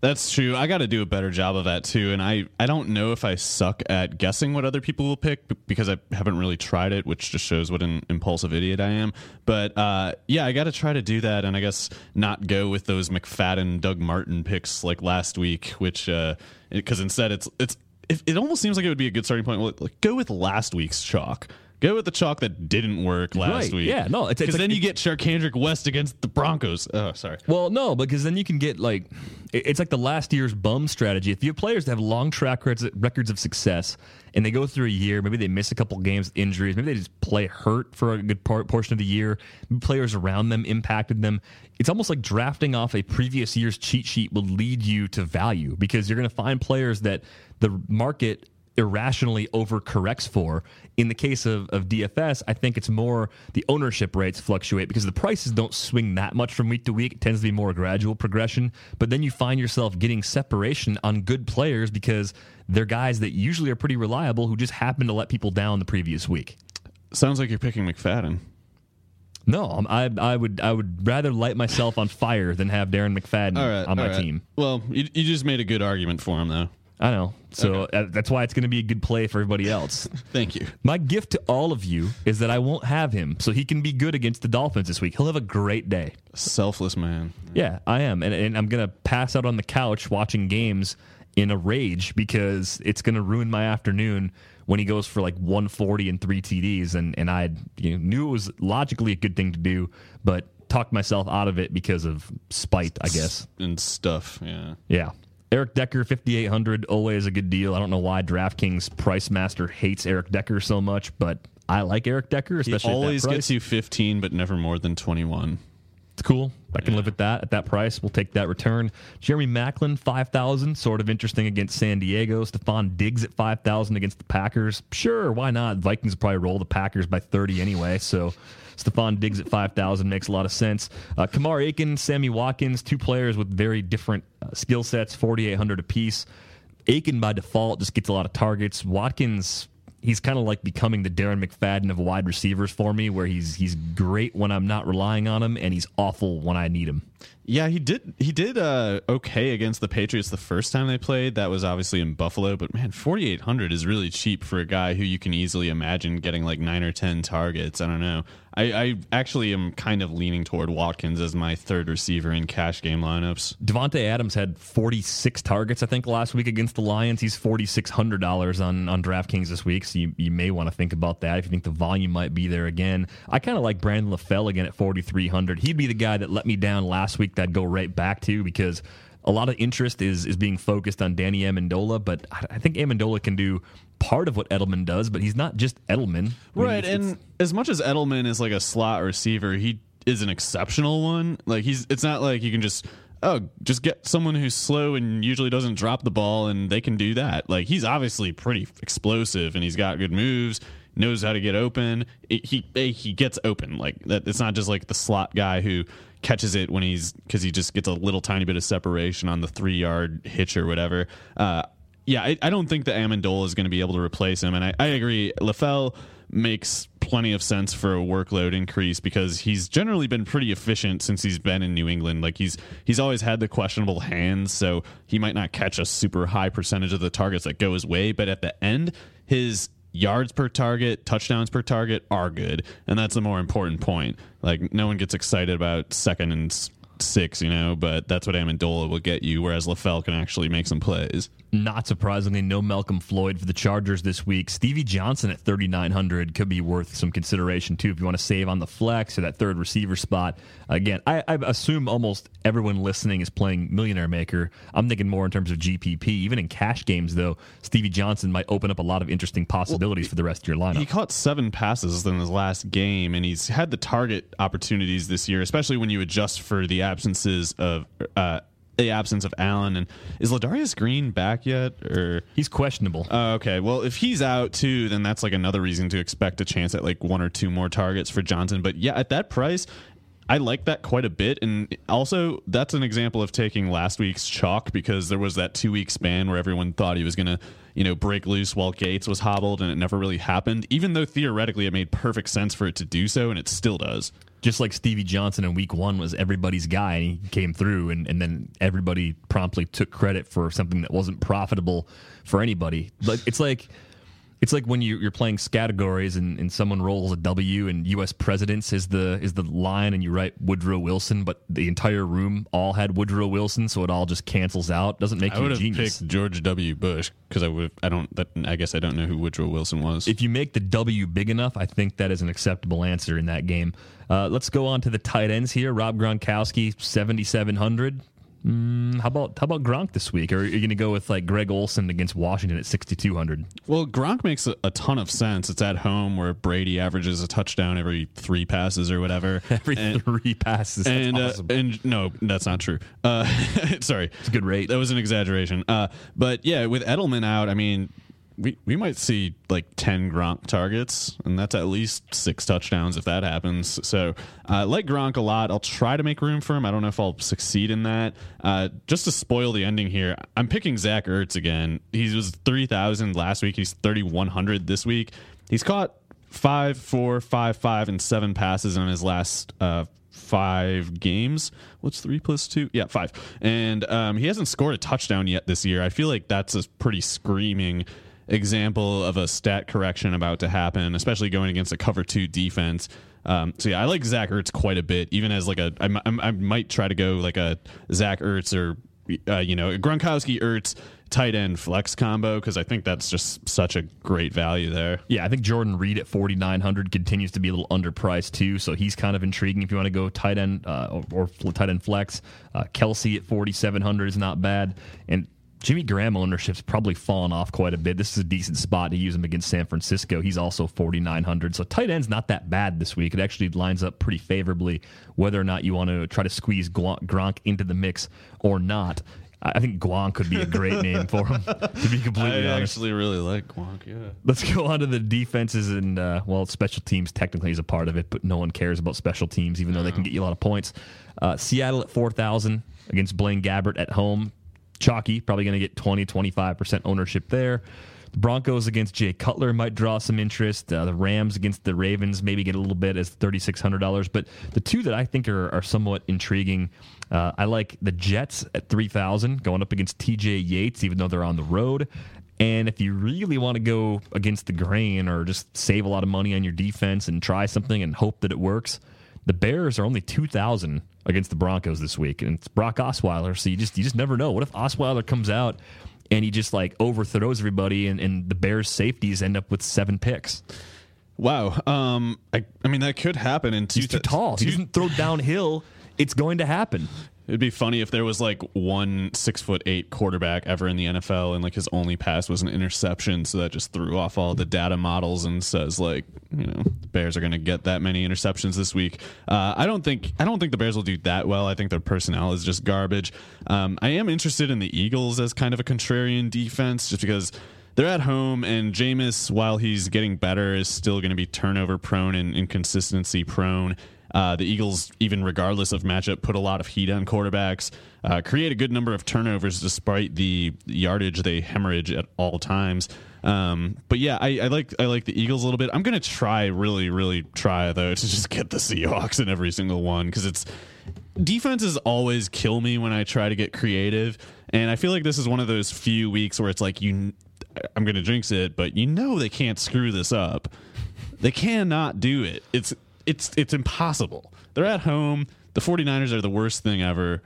[SPEAKER 4] That's true. I got to do a better job of that too. And I, I don't know if I suck at guessing what other people will pick because I haven't really tried it, which just shows what an impulsive idiot I am. But uh, yeah, I got to try to do that. And I guess not go with those McFadden, Doug Martin picks like last week, which, because uh, instead it's, it's, it, it almost seems like it would be a good starting point. Like, go with last week's chalk. Go with the chalk that didn't work last
[SPEAKER 3] Right,
[SPEAKER 4] week.
[SPEAKER 3] yeah, no,
[SPEAKER 4] because
[SPEAKER 3] like-
[SPEAKER 4] then you get Charcandrick West against the Broncos. Oh, sorry.
[SPEAKER 3] Well, no, because then you can get like it's like the last year's bum strategy. If you have players that have long track records, of success, and they go through a year, maybe they miss a couple games with injuries, maybe they just play hurt for a good part, portion of the year. Maybe players around them impacted them. It's almost like drafting off a previous year's cheat sheet will lead you to value because you're going to find players that the market irrationally overcorrects for. In the case of, of DFS, I think it's more the ownership rates fluctuate because the prices don't swing that much from week to week. It tends to be more gradual progression. But then you find yourself getting separation on good players because they're guys that usually are pretty reliable who just happen to let people down the previous week.
[SPEAKER 4] Sounds like you're picking McFadden.
[SPEAKER 3] No, I, I would I would rather light myself on fire than have Darren McFadden
[SPEAKER 4] right,
[SPEAKER 3] on my
[SPEAKER 4] right.
[SPEAKER 3] team.
[SPEAKER 4] Well, you, you just made a good argument for him, though.
[SPEAKER 3] I know. So uh, that's why it's going to be a good play for everybody else.
[SPEAKER 4] Thank you.
[SPEAKER 3] My gift to all of you is that I won't have him, so he can be good against the Dolphins this week. He'll have a great day.
[SPEAKER 4] Selfless man.
[SPEAKER 3] Yeah, I am, and, and I'm gonna pass out on the couch watching games in a rage because it's gonna ruin my afternoon when he goes for like 140 and three TDs, and and I you know, knew it was logically a good thing to do, but talked myself out of it because of spite, I guess.
[SPEAKER 4] And stuff. Yeah.
[SPEAKER 3] Yeah. Eric Decker, 5,800, always a good deal. I don't know why DraftKings Price Master hates Eric Decker so much, but I like Eric Decker,
[SPEAKER 4] He
[SPEAKER 3] especially
[SPEAKER 4] always
[SPEAKER 3] at that price.
[SPEAKER 4] gets you 15, but never more than 21.
[SPEAKER 3] It's cool. I can live with that at that price. We'll take that return. Jeremy Maclin, 5,000, sort of interesting against San Diego. Stefon Diggs at 5,000 against the Packers. Sure, why not? Vikings probably roll the Packers by 30 anyway, so Stefon Diggs at 5,000 makes a lot of sense. Uh, Kamar Aiken, Sammy Watkins, two players with very different uh, skill sets, 4,800 apiece. Aiken by default just gets a lot of targets. Watkins, he's kind of like becoming the Darren McFadden of wide receivers for me, where he's he's great when I'm not relying on him, and he's awful when I need him.
[SPEAKER 4] Yeah, he did. He did uh, okay against the Patriots the first time they played. That was obviously in Buffalo, but man, forty eight hundred is really cheap for a guy who you can easily imagine getting like nine or ten targets. I don't know. I, I actually am kind of leaning toward Watkins as my third receiver in cash game lineups.
[SPEAKER 3] Davante Adams had 46 targets, I think, last week against the Lions. He's $4,600 on, on DraftKings this week, so you, you may want to think about that if you think the volume might be there again. I kind of like Brandon LaFell again at 4,300. He'd be the guy that let me down last week that I'd go right back to because a lot of interest is is being focused on Danny Amendola, but I, think Amendola can do part of what Edelman does, but he's not just Edelman. I mean,
[SPEAKER 4] Right,
[SPEAKER 3] it's-
[SPEAKER 4] and
[SPEAKER 3] it's-
[SPEAKER 4] as much as Edelman is like a slot receiver, he is an exceptional one. Like he's, it's not like you can just oh just get someone who's slow and usually doesn't drop the ball, and they can do that. Like he's obviously pretty explosive, and he's got good moves, knows how to get open. It- he he gets open like that. It's not just like the slot guy who catches it when he's because he just gets a little tiny bit of separation on the three yard hitch or whatever. Uh, yeah, I, I don't think that Amendola is going to be able to replace him, and I, I agree. LaFell makes plenty of sense for a workload increase because he's generally been pretty efficient since he's been in New England. Like he's he's always had the questionable hands, so he might not catch a super high percentage of the targets that go his way, but at the end, his yards per target, touchdowns per target are good, and that's the more important point. Like no one gets excited about second and six, you know, but that's what Amendola will get you, whereas LaFell can actually make some plays.
[SPEAKER 3] Not surprisingly, no Malcolm Floyd for the Chargers this week. Stevie Johnson at 3,900 could be worth some consideration, too, if you want to save on the flex or that third receiver spot. Again, I, I assume almost everyone listening is playing Millionaire Maker. I'm thinking more in terms of GPP. Even in cash games, though, Stevie Johnson might open up a lot of interesting possibilities for the rest of your lineup.
[SPEAKER 4] He caught seven passes in his last game, and he's had the target opportunities this year, especially when you adjust for the absences of uh, the absence of Allen. And is Ladarius Green back yet? Or
[SPEAKER 3] He's questionable.
[SPEAKER 4] Oh, okay. Well, if he's out too, then that's like another reason to expect a chance at like one or two more targets for Johnson. But yeah, at that price, I like that quite a bit. And also, that's an example of taking last week's chalk because there was that two week span where everyone thought he was going to, you know, break loose while Gates was hobbled, and it never really happened, even though theoretically it made perfect sense for it to do so, and it still does.
[SPEAKER 3] Just like Stevie Johnson in week one was everybody's guy, and he came through, and, and then everybody promptly took credit for something that wasn't profitable for anybody. It's like it's like when you, you're playing categories and, and someone rolls a W and U.S. presidents is the is the line and you write Woodrow Wilson, but the entire room all had Woodrow Wilson, so it all just cancels out. Doesn't make
[SPEAKER 4] I
[SPEAKER 3] you
[SPEAKER 4] would
[SPEAKER 3] a
[SPEAKER 4] have
[SPEAKER 3] genius.
[SPEAKER 4] picked George W. Bush because I would. I don't. That, I guess I don't know who Woodrow Wilson was.
[SPEAKER 3] If you make the W big enough, I think that is an acceptable answer in that game. Uh, let's go on to the tight ends here. Rob Gronkowski, seventy seven hundred. Mm, how about how about Gronk this week? Or are you going to go with like Greg Olsen against Washington at sixty two hundred?
[SPEAKER 4] Well, Gronk makes a, a ton of sense. It's at home where Brady averages a touchdown every three passes or whatever.
[SPEAKER 3] Every
[SPEAKER 4] and,
[SPEAKER 3] three passes, that's
[SPEAKER 4] and
[SPEAKER 3] awesome.
[SPEAKER 4] uh, and no, that's not true. Uh, sorry,
[SPEAKER 3] it's a good rate.
[SPEAKER 4] That was an exaggeration. Uh, but yeah, with Edelman out, I mean, we we might see like ten Gronk targets, and that's at least six touchdowns if that happens. So, uh, like Gronk a lot. I'll try to make room for him. I don't know if I'll succeed in that. Uh, just to spoil the ending here, I'm picking Zach Ertz again. He was three thousand last week. He's thirty one hundred this week. He's caught five, four, five, five, and seven passes in his last uh, five games. What's three plus two? Yeah, five. And um, he hasn't scored a touchdown yet this year. I feel like that's a pretty screaming example of a stat correction about to happen, especially going against a cover two defense. Um, so yeah, I like Zach Ertz quite a bit, even as like a I, I, I might try to go like a Zach Ertz or uh, you know Gronkowski Ertz tight end flex combo because I think that's just such a great value there.
[SPEAKER 3] Yeah, I think Jordan Reed at 4,900 continues to be a little underpriced too, so he's kind of intriguing if you want to go tight end uh, or, or tight end flex. Uh, Kelce at 4,700 is not bad, and Jimmy Graham ownership's probably fallen off quite a bit. This is a decent spot to use him against San Francisco. He's also 4,900. So tight end's not that bad this week. It actually lines up pretty favorably whether or not you want to try to squeeze Gronk into the mix or not. I think Guan could be a great name for him, to be completely
[SPEAKER 4] I
[SPEAKER 3] honest.
[SPEAKER 4] actually really like Gronk. Yeah.
[SPEAKER 3] Let's go on to the defenses and uh, well, special teams technically is a part of it, but no one cares about special teams, even though they can get you a lot of points. Uh, Seattle at four thousand against Blaine Gabbert at home. Chalky probably going to get 20, 25 percent ownership there. The Broncos against Jay Cutler might draw some interest. Uh, the Rams against the Ravens maybe get a little bit as thirty six hundred dollars. But the two that I think are, are somewhat intriguing, uh, I like the Jets at three thousand going up against T.J. Yates, even though they're on the road. And if you really want to go against the grain or just save a lot of money on your defense and try something and hope that it works, the Bears are only two thousand against the Broncos this week, and it's Brock Osweiler. So you just you just never know. What if Osweiler comes out and he just like overthrows everybody, and, and the Bears safeties end up with seven picks?
[SPEAKER 4] Wow. Um. I. I mean, that could happen And.
[SPEAKER 3] He's too tall. If he doesn't throw downhill. It's going to happen.
[SPEAKER 4] It'd be funny if there was like one six foot eight quarterback ever in the NFL and like his only pass was an interception, so that just threw off all the data models and says like you know the Bears are going to get that many interceptions this week. Uh, I don't think I don't think the Bears will do that well. I think their personnel is just garbage. Um, I am interested in the Eagles as kind of a contrarian defense, just because they're at home and Jameis, while he's getting better, is still going to be turnover prone and inconsistency prone. Uh, the Eagles, even regardless of matchup, put a lot of heat on quarterbacks, uh, create a good number of turnovers despite the yardage they hemorrhage at all times. Um, but yeah, I, I like I like the Eagles a little bit. I'm gonna try really, really try though to just get the Seahawks in every single one because it's defenses always kill me when I try to get creative, and I feel like this is one of those few weeks where it's like you, I'm gonna jinx it, but you know they can't screw this up. They cannot do it. It's it's it's impossible. They're at home. The 49ers are the worst thing ever.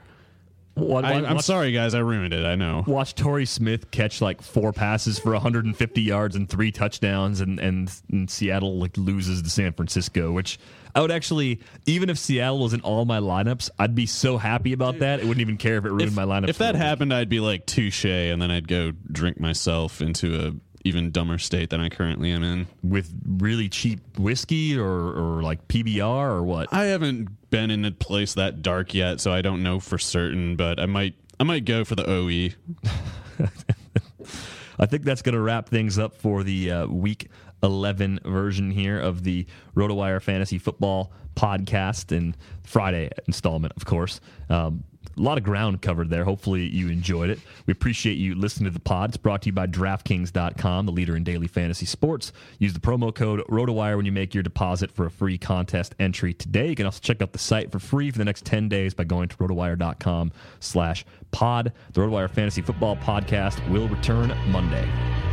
[SPEAKER 3] What,
[SPEAKER 4] I,
[SPEAKER 3] watch-
[SPEAKER 4] sorry, guys. I ruined it. I know.
[SPEAKER 3] Watch Torrey Smith catch like four passes for 150 yards and three touchdowns, and, and, and Seattle like loses to San Francisco, which I would actually, even if Seattle was in all my lineups, I'd be so happy about that. It wouldn't even care if it ruined
[SPEAKER 4] If,
[SPEAKER 3] my lineup.
[SPEAKER 4] if that happened, I'd be like touche, and then I'd go drink myself into a even dumber state than I currently am in.
[SPEAKER 3] with really cheap whiskey or, or like PBR or what?
[SPEAKER 4] I haven't been in a place that dark yet, so I don't know for certain, but I might I might go for the. OE.
[SPEAKER 3] I think that's going to wrap things up for the uh, week 11 version here of the RotoWire Fantasy Football podcast and Friday installment, of course. Um, a lot of ground covered there. Hopefully, you enjoyed it. We appreciate you listening to the pod. It's brought to you by DraftKings.com, the leader in daily fantasy sports. Use the promo code ROTOWIRE when you make your deposit for a free contest entry today. You can also check out the site for free for the next 10 days by going to ROTOWIRE.com slash pod. The RotoWire Fantasy Football Podcast will return Monday.